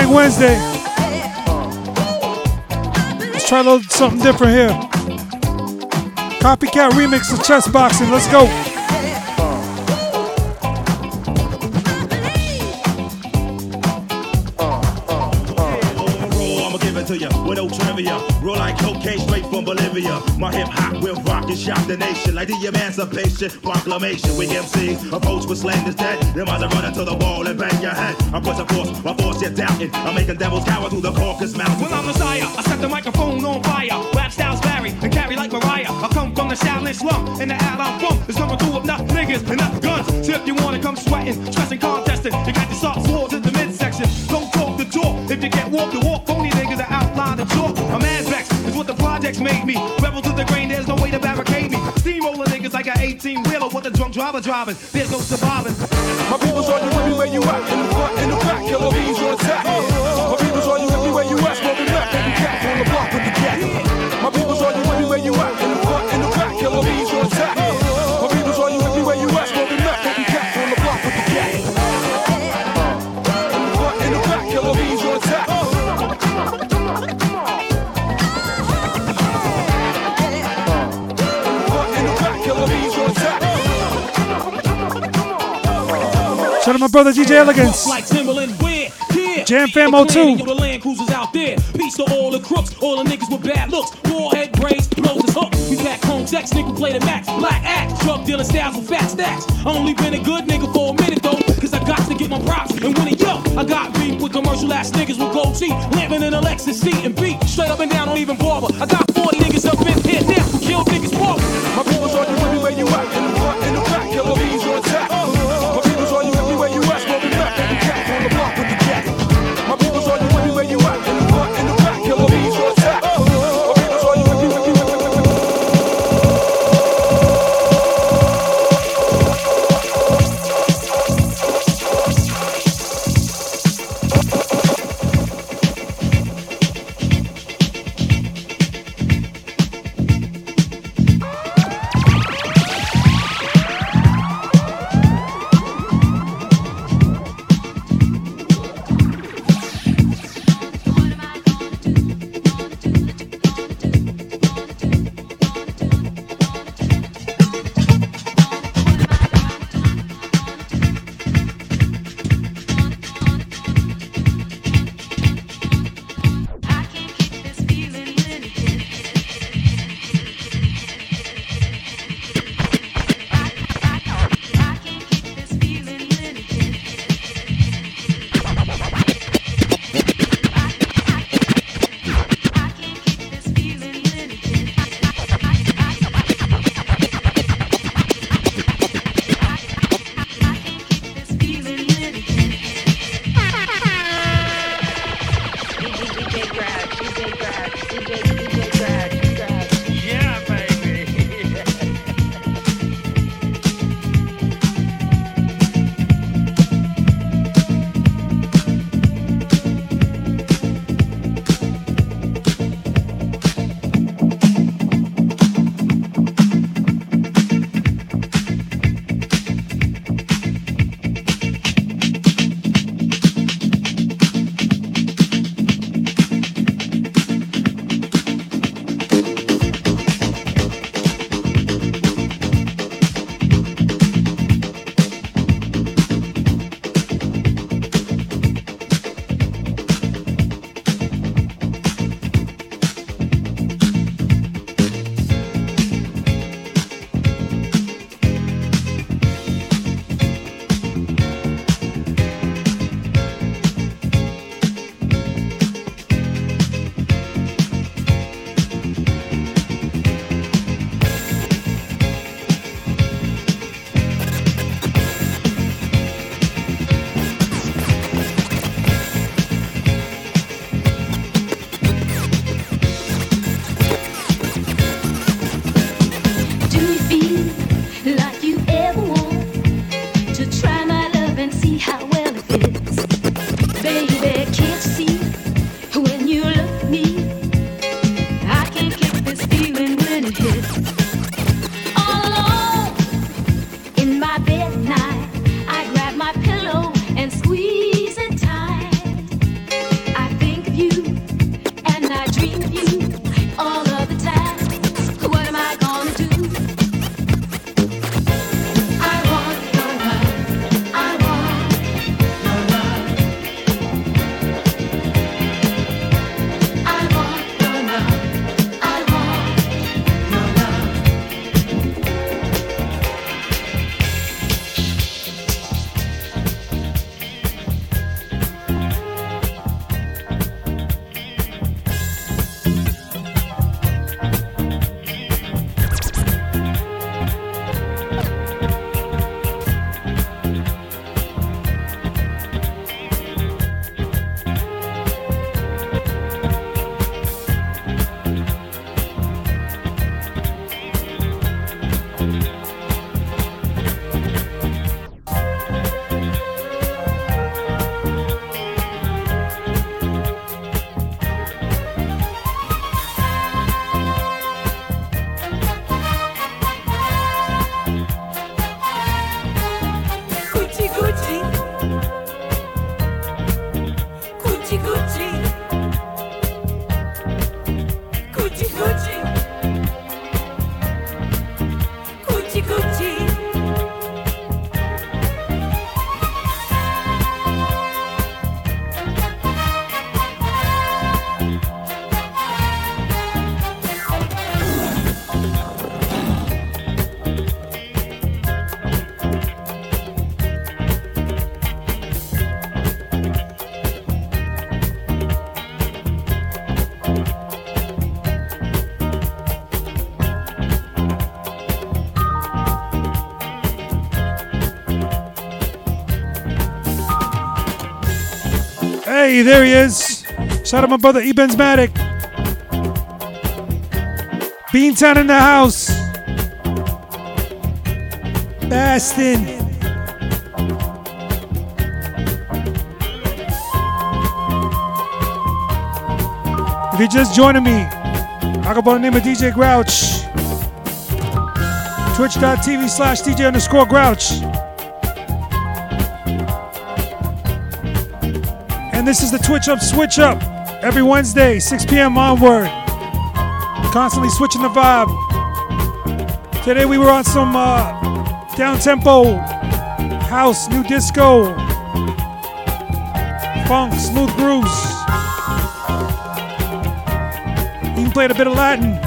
Speaker 1: Wednesday. Let's try a little something different here. Copycat remix of chess boxing. Let's go.
Speaker 7: roll, like cocaine straight from Bolivia. My hip hop will and shock the nation like the Emancipation Proclamation. We MC approach with slang is dead. Them eyes are running to the wall and bang your head. I put a force, my force you're doubting. I'm making devils cower through the Caucasus Mountains.
Speaker 8: When I'm Messiah, I set the microphone on fire. Rap styles vary and carry like Mariah. I come from the Shaolin slum, and the ad I'm from is coming through with enough niggas and enough guns. So if you wanna come sweating, stressing, contesting, you got to soft swords in the midsection. Don't talk the talk if you can't walk the walk. Phony niggas are outline the talk. I'm Azvex, is made me. Rebel to the grain, there's no way to barricade me. Steamroller niggas like an 18 wheeler, what the drunk driver driving. There's no surviving.
Speaker 9: My people's on you everywhere you at. In the front, in the back, killer bees on attack.
Speaker 1: Shout out my brother DJ Elegance.
Speaker 8: Like Timberland? Here.
Speaker 1: Jam Fam
Speaker 8: It's the
Speaker 1: 02.
Speaker 8: land, the land cruisers out there. Peace to all the crooks, all the niggas with bad looks. Warhead braids, blows his hook. We pack home sex, nigga play the max. Black act, drug dealer styles with fat stacks. I only been a good nigga for a minute though, cause I got to get my props and win it. Yo, I got beef with commercial ass niggas with gold teeth. Living in a Lexus C and B. Straight up and down, don't even bother. I got 40 niggas up in here now who killed niggas
Speaker 1: There he is. Shout out my brother Ebens Matic. Beantown in the house. Bastin. If you're just joining me, I go by the name of DJ Grouch. Twitch.tv slash DJ underscore Grouch. This is the Twitch Up Switch Up every Wednesday, 6 p.m. onward. Constantly switching the vibe. Today we were on some uh, down tempo, house, nu disco, funk, smooth grooves. Even played a bit of Latin.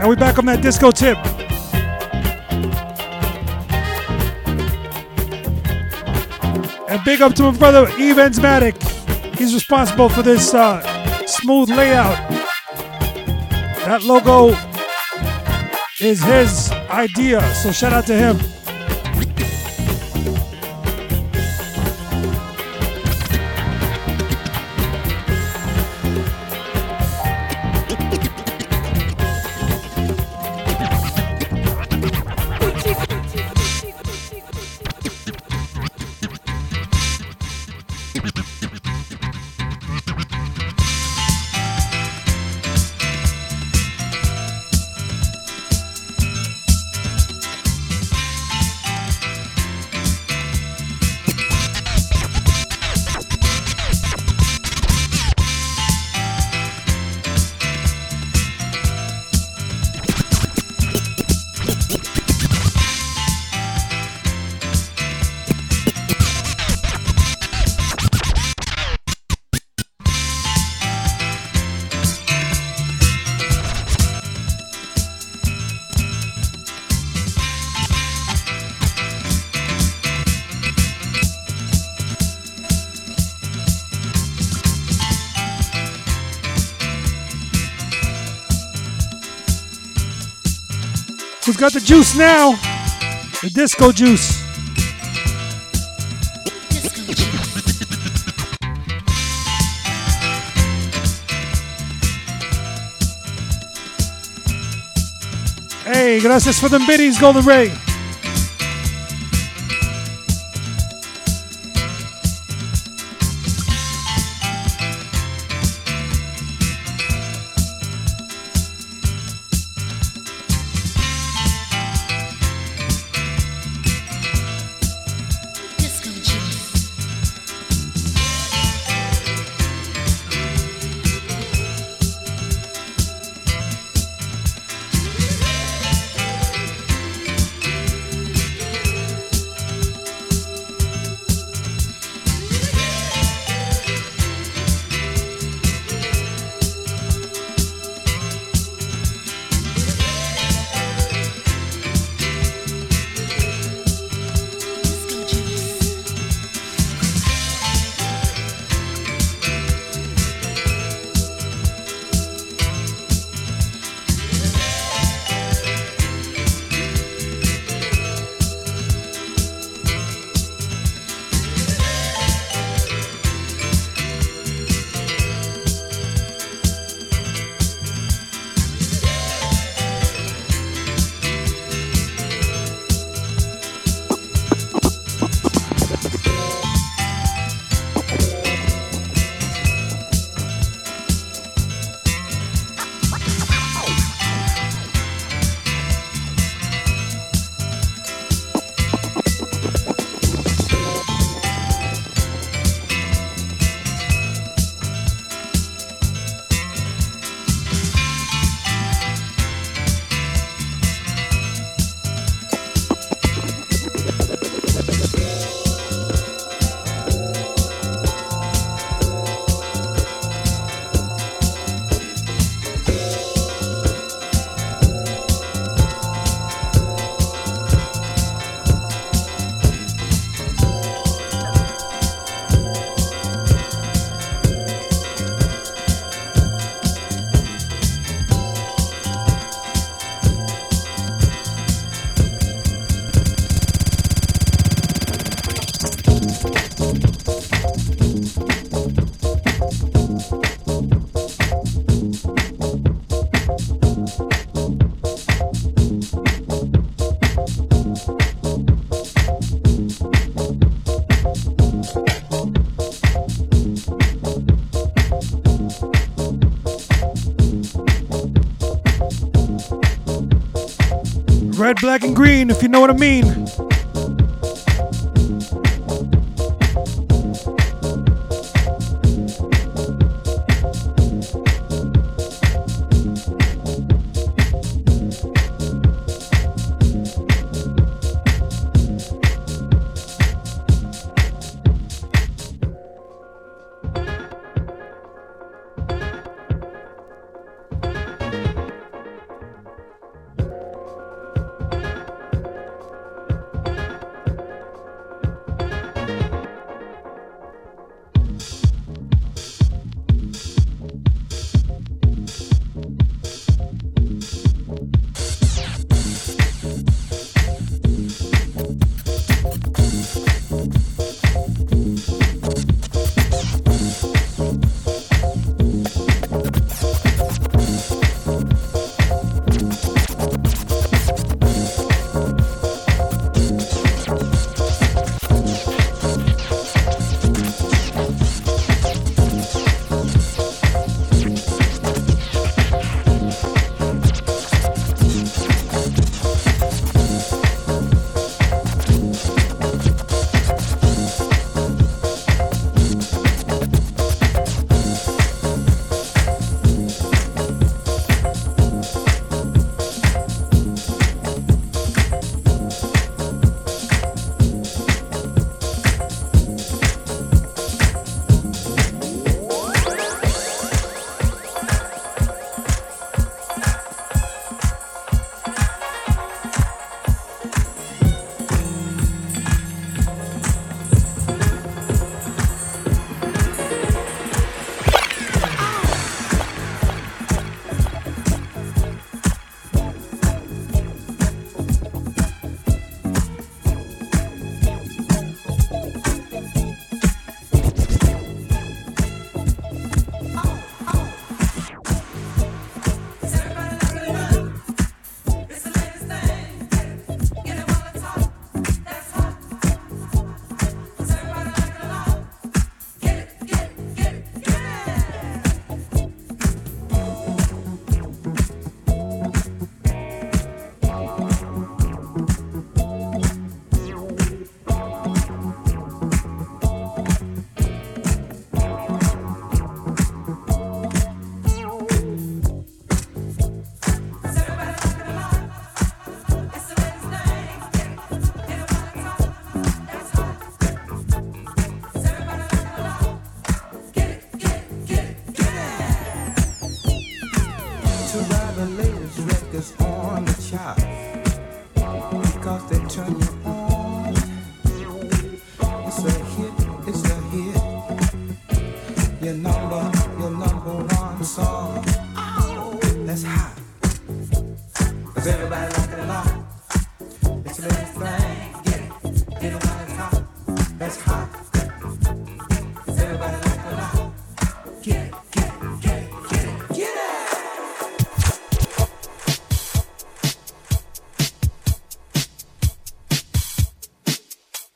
Speaker 1: Now we back on that disco tip. And big up to my brother Evans Matic. He's responsible for this uh, smooth layout. That logo is his idea, so shout out to him. Got the juice now? The disco juice. Hey, gracias for them biddies, Golden Ray. Black, and green, if you know what I mean.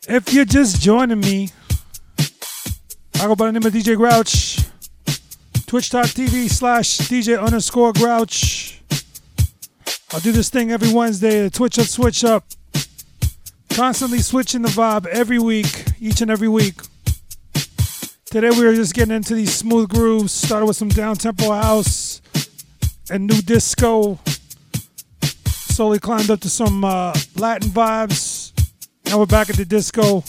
Speaker 1: If you're just joining me, I go by the name of DJ Grouch. Twitch.tv slash DJ underscore Grouch. I'll do this thing every Wednesday, the Twitch up, switch up. Constantly switching the vibe every week, each and every week. Today we were just getting into these smooth grooves. Started with some down tempo house and nu disco. Slowly climbed up to some uh, Latin vibes. Now we're back at the disco.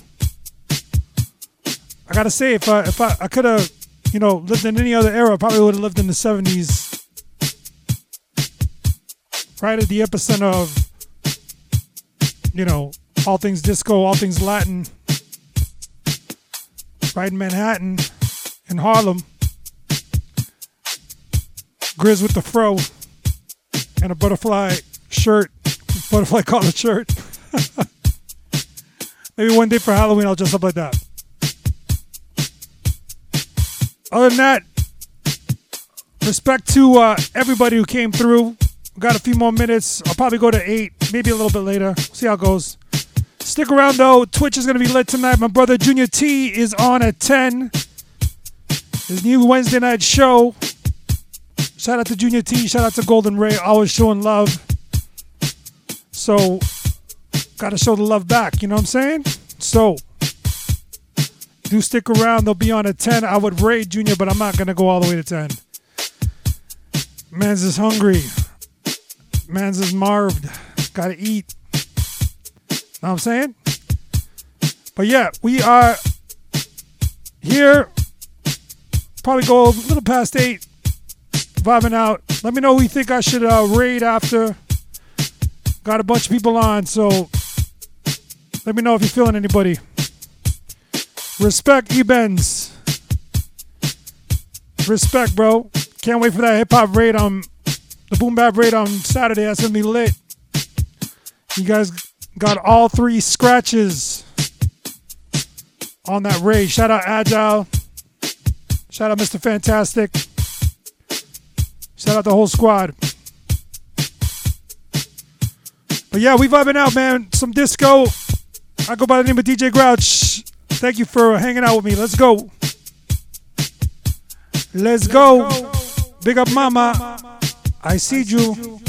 Speaker 1: I gotta say, if I if I, I could have, you know, lived in any other era, I probably would have lived in the '70s, right at the epicenter of, you know, all things disco, all things Latin, right in Manhattan, in Harlem. Grizz with the fro and a butterfly shirt, butterfly collar shirt. Maybe one day for Halloween I'll dress up like that. Other than that, respect to uh, everybody who came through. We got a few more minutes. I'll probably go to eight, maybe a little bit later. See how it goes. Stick around though. Twitch is gonna be lit tonight. My brother Junior T is on at 10. His new Wednesday night show. Shout out to Junior T. Shout out to Golden Ray. Always showing love.
Speaker 2: So, gotta show the love back. You know what I'm saying? So, do stick around. They'll be on at 10. I would raid Junior, but I'm not gonna go all the way to 10. Man's is hungry. Man's is marved. Gotta eat. Know what I'm saying? But yeah, we are here. Probably go a little past eight. Vibing out. Let me know who you think I should uh, raid after. Got a bunch of people on, so let me know if you're feeling anybody. Respect Ebens. Respect, bro. Can't wait for that hip hop raid on the Boom Bap raid on Saturday. That's gonna be lit. You guys got all three scratches on that raid. Shout out Agile. Shout out Mr. Fantastic. Shout out the whole squad. But yeah, we vibing out, man. Some disco. I go by the name of DJ Grouch. Thank you for hanging out with me. Let's go. Let's go. Big up, mama. I see you.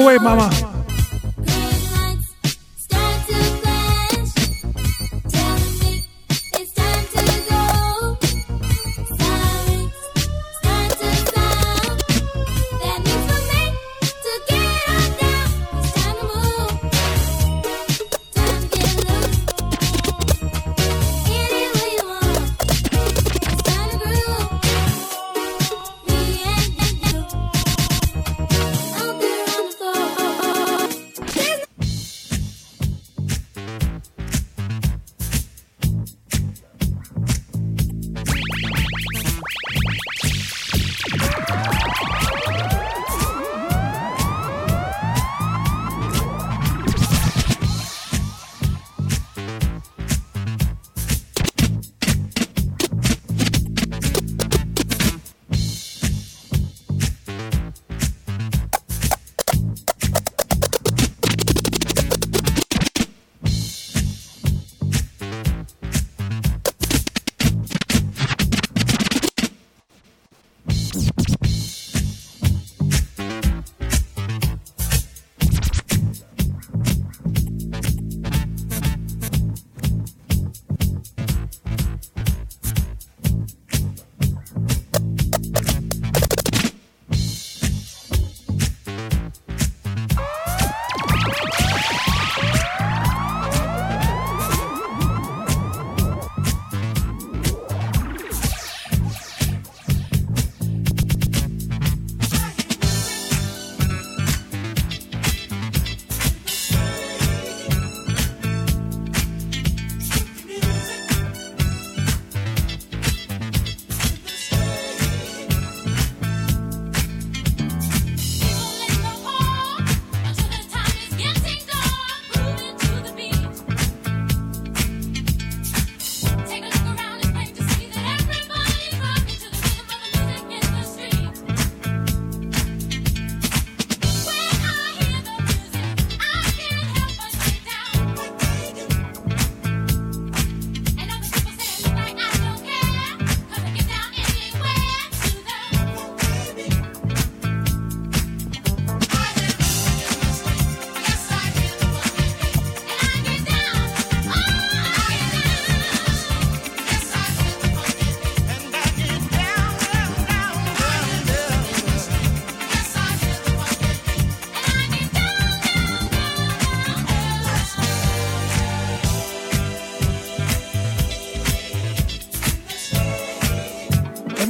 Speaker 2: Away, mama.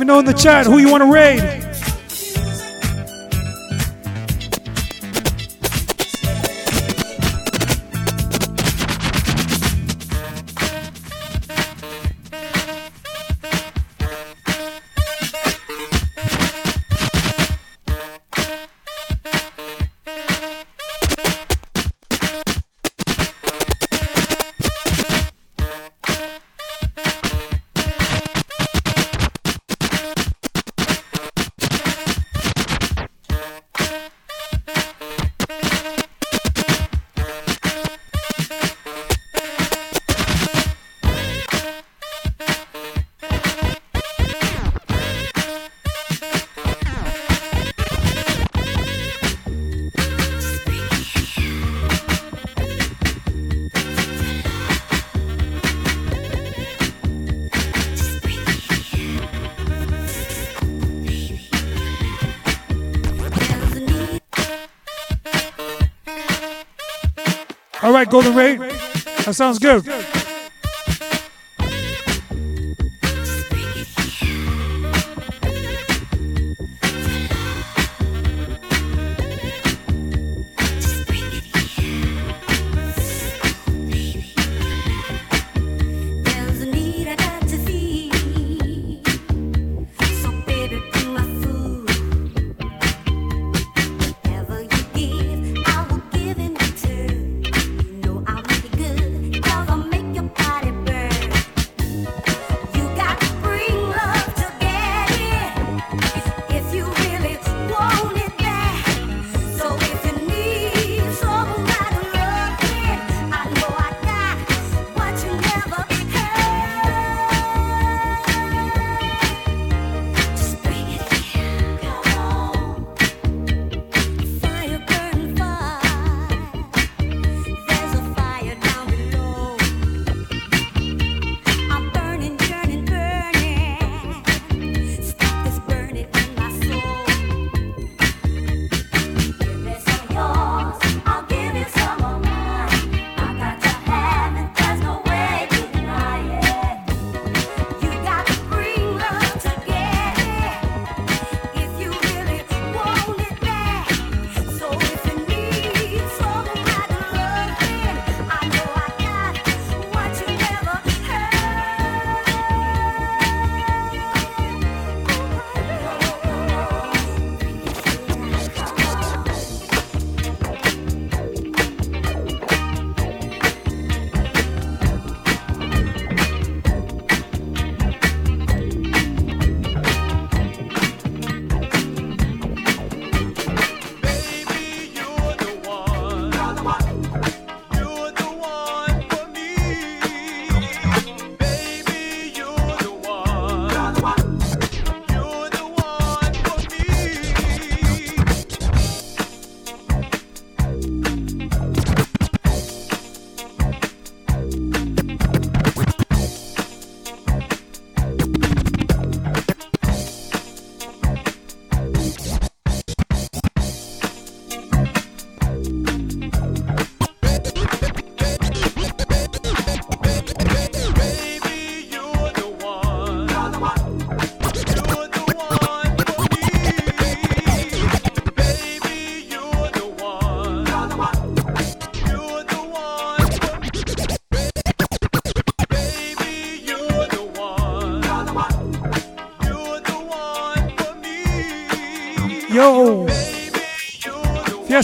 Speaker 10: even
Speaker 5: know in the chat who you want to raid. Golden Ray? That sounds good.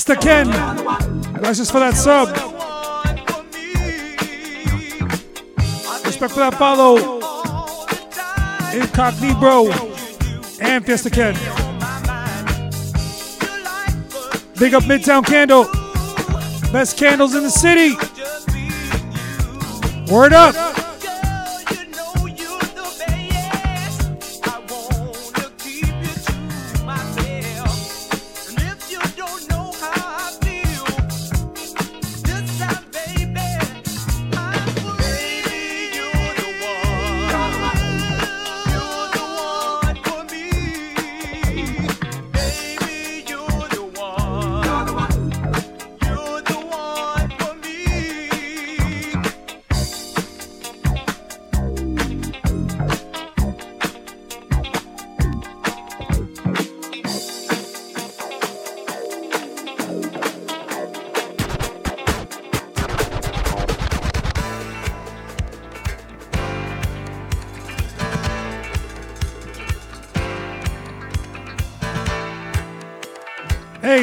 Speaker 5: Mr. Ken. Gracias for that sub. Respect for that follow. Incognito. And Fiesta Ken. Big up Midtown Candle. Best candles in the city. Word up.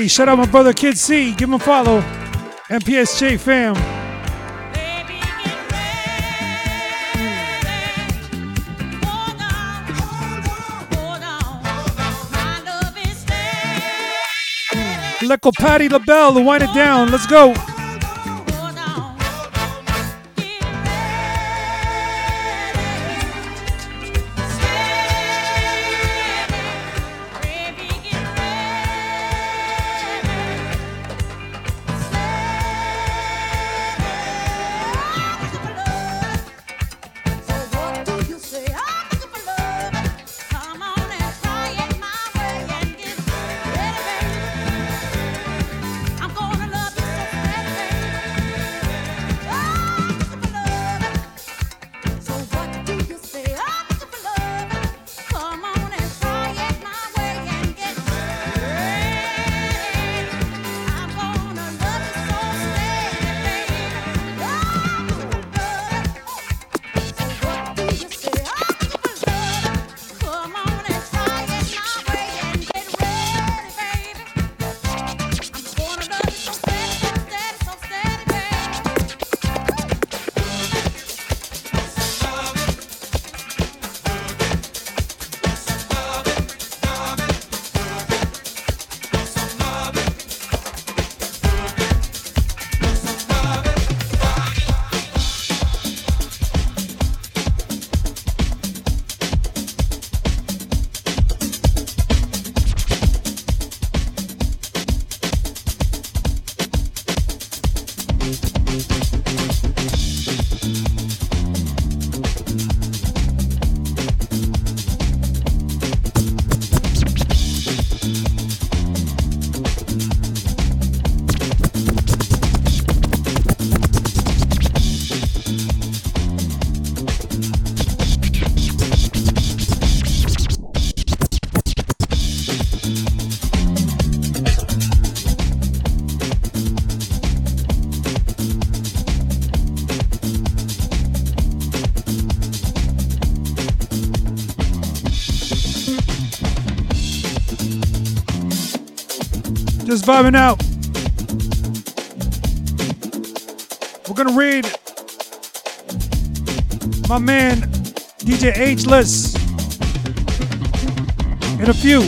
Speaker 1: Shout out my brother Kid C. Give him a follow. MPSJ fam. Leco Patty LaBelle to wind it down. Let's go. Vibing out. We're gonna read my man DJ Ageless in a few.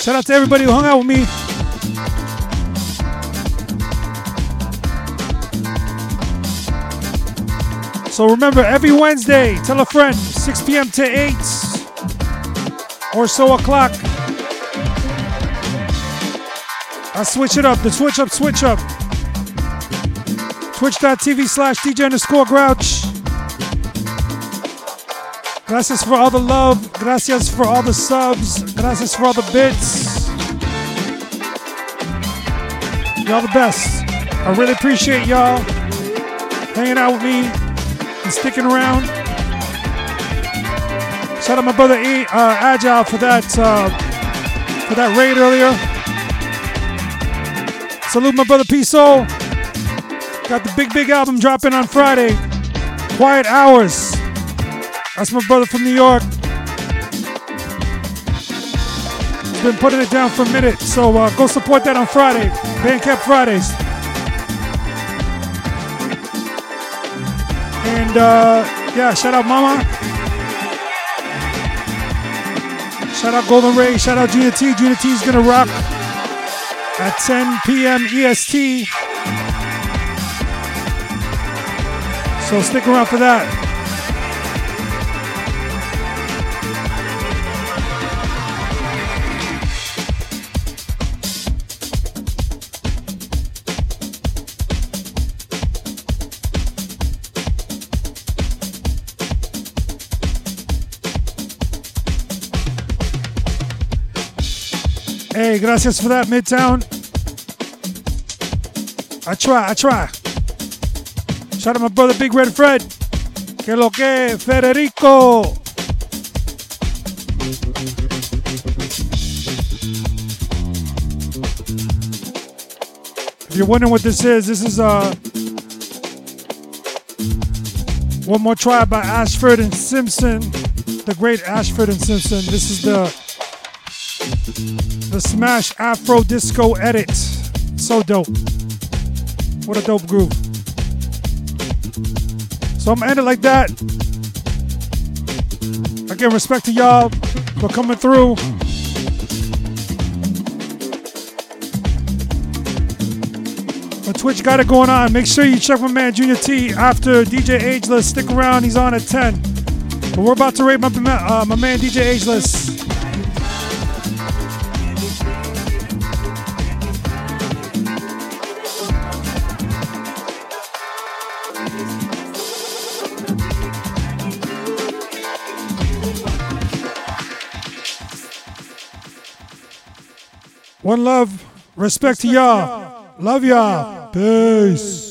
Speaker 1: Shout out to everybody who hung out with me. So remember, every Wednesday, tell a friend, 6 p.m. to 8 or so o'clock. I switch it up, the switch up, switch up. Twitch.tv slash DJ underscore grouch. Gracias for all the love. Gracias for all the subs. Gracias for all the bits. Y'all the best. I really appreciate y'all hanging out with me and sticking around. Shout out my brother e, uh, Agile for that uh, for that raid earlier. Salute my brother P Soul. Got the big big album dropping on Friday. Quiet Hours. That's my brother from New York. Been putting it down for a minute, so uh, go support that on Friday. Bandcamp Fridays. And uh, yeah, shout out Mama. Shout out Golden Ray. Shout out Gina T. Gina T is gonna rock at 10 p.m. EST. So stick around for that. Gracias for that, Midtown. I try, I try. Shout out my brother Big Red Fred. Que lo que, Federico. If you're wondering what this is, this is uh one more try by Ashford and Simpson, the great Ashford and Simpson. This is the the Smash Afro Disco edit. So dope. What a dope groove. So I'm gonna end it like that. Again, respect to y'all for coming through. On Twitch got it going on. Make sure you check my man Junior T after DJ Ageless. Stick around, he's on at 10. But we're about to rate my, uh, my man DJ Ageless. One love, respect to y'all. Love y'all. Peace.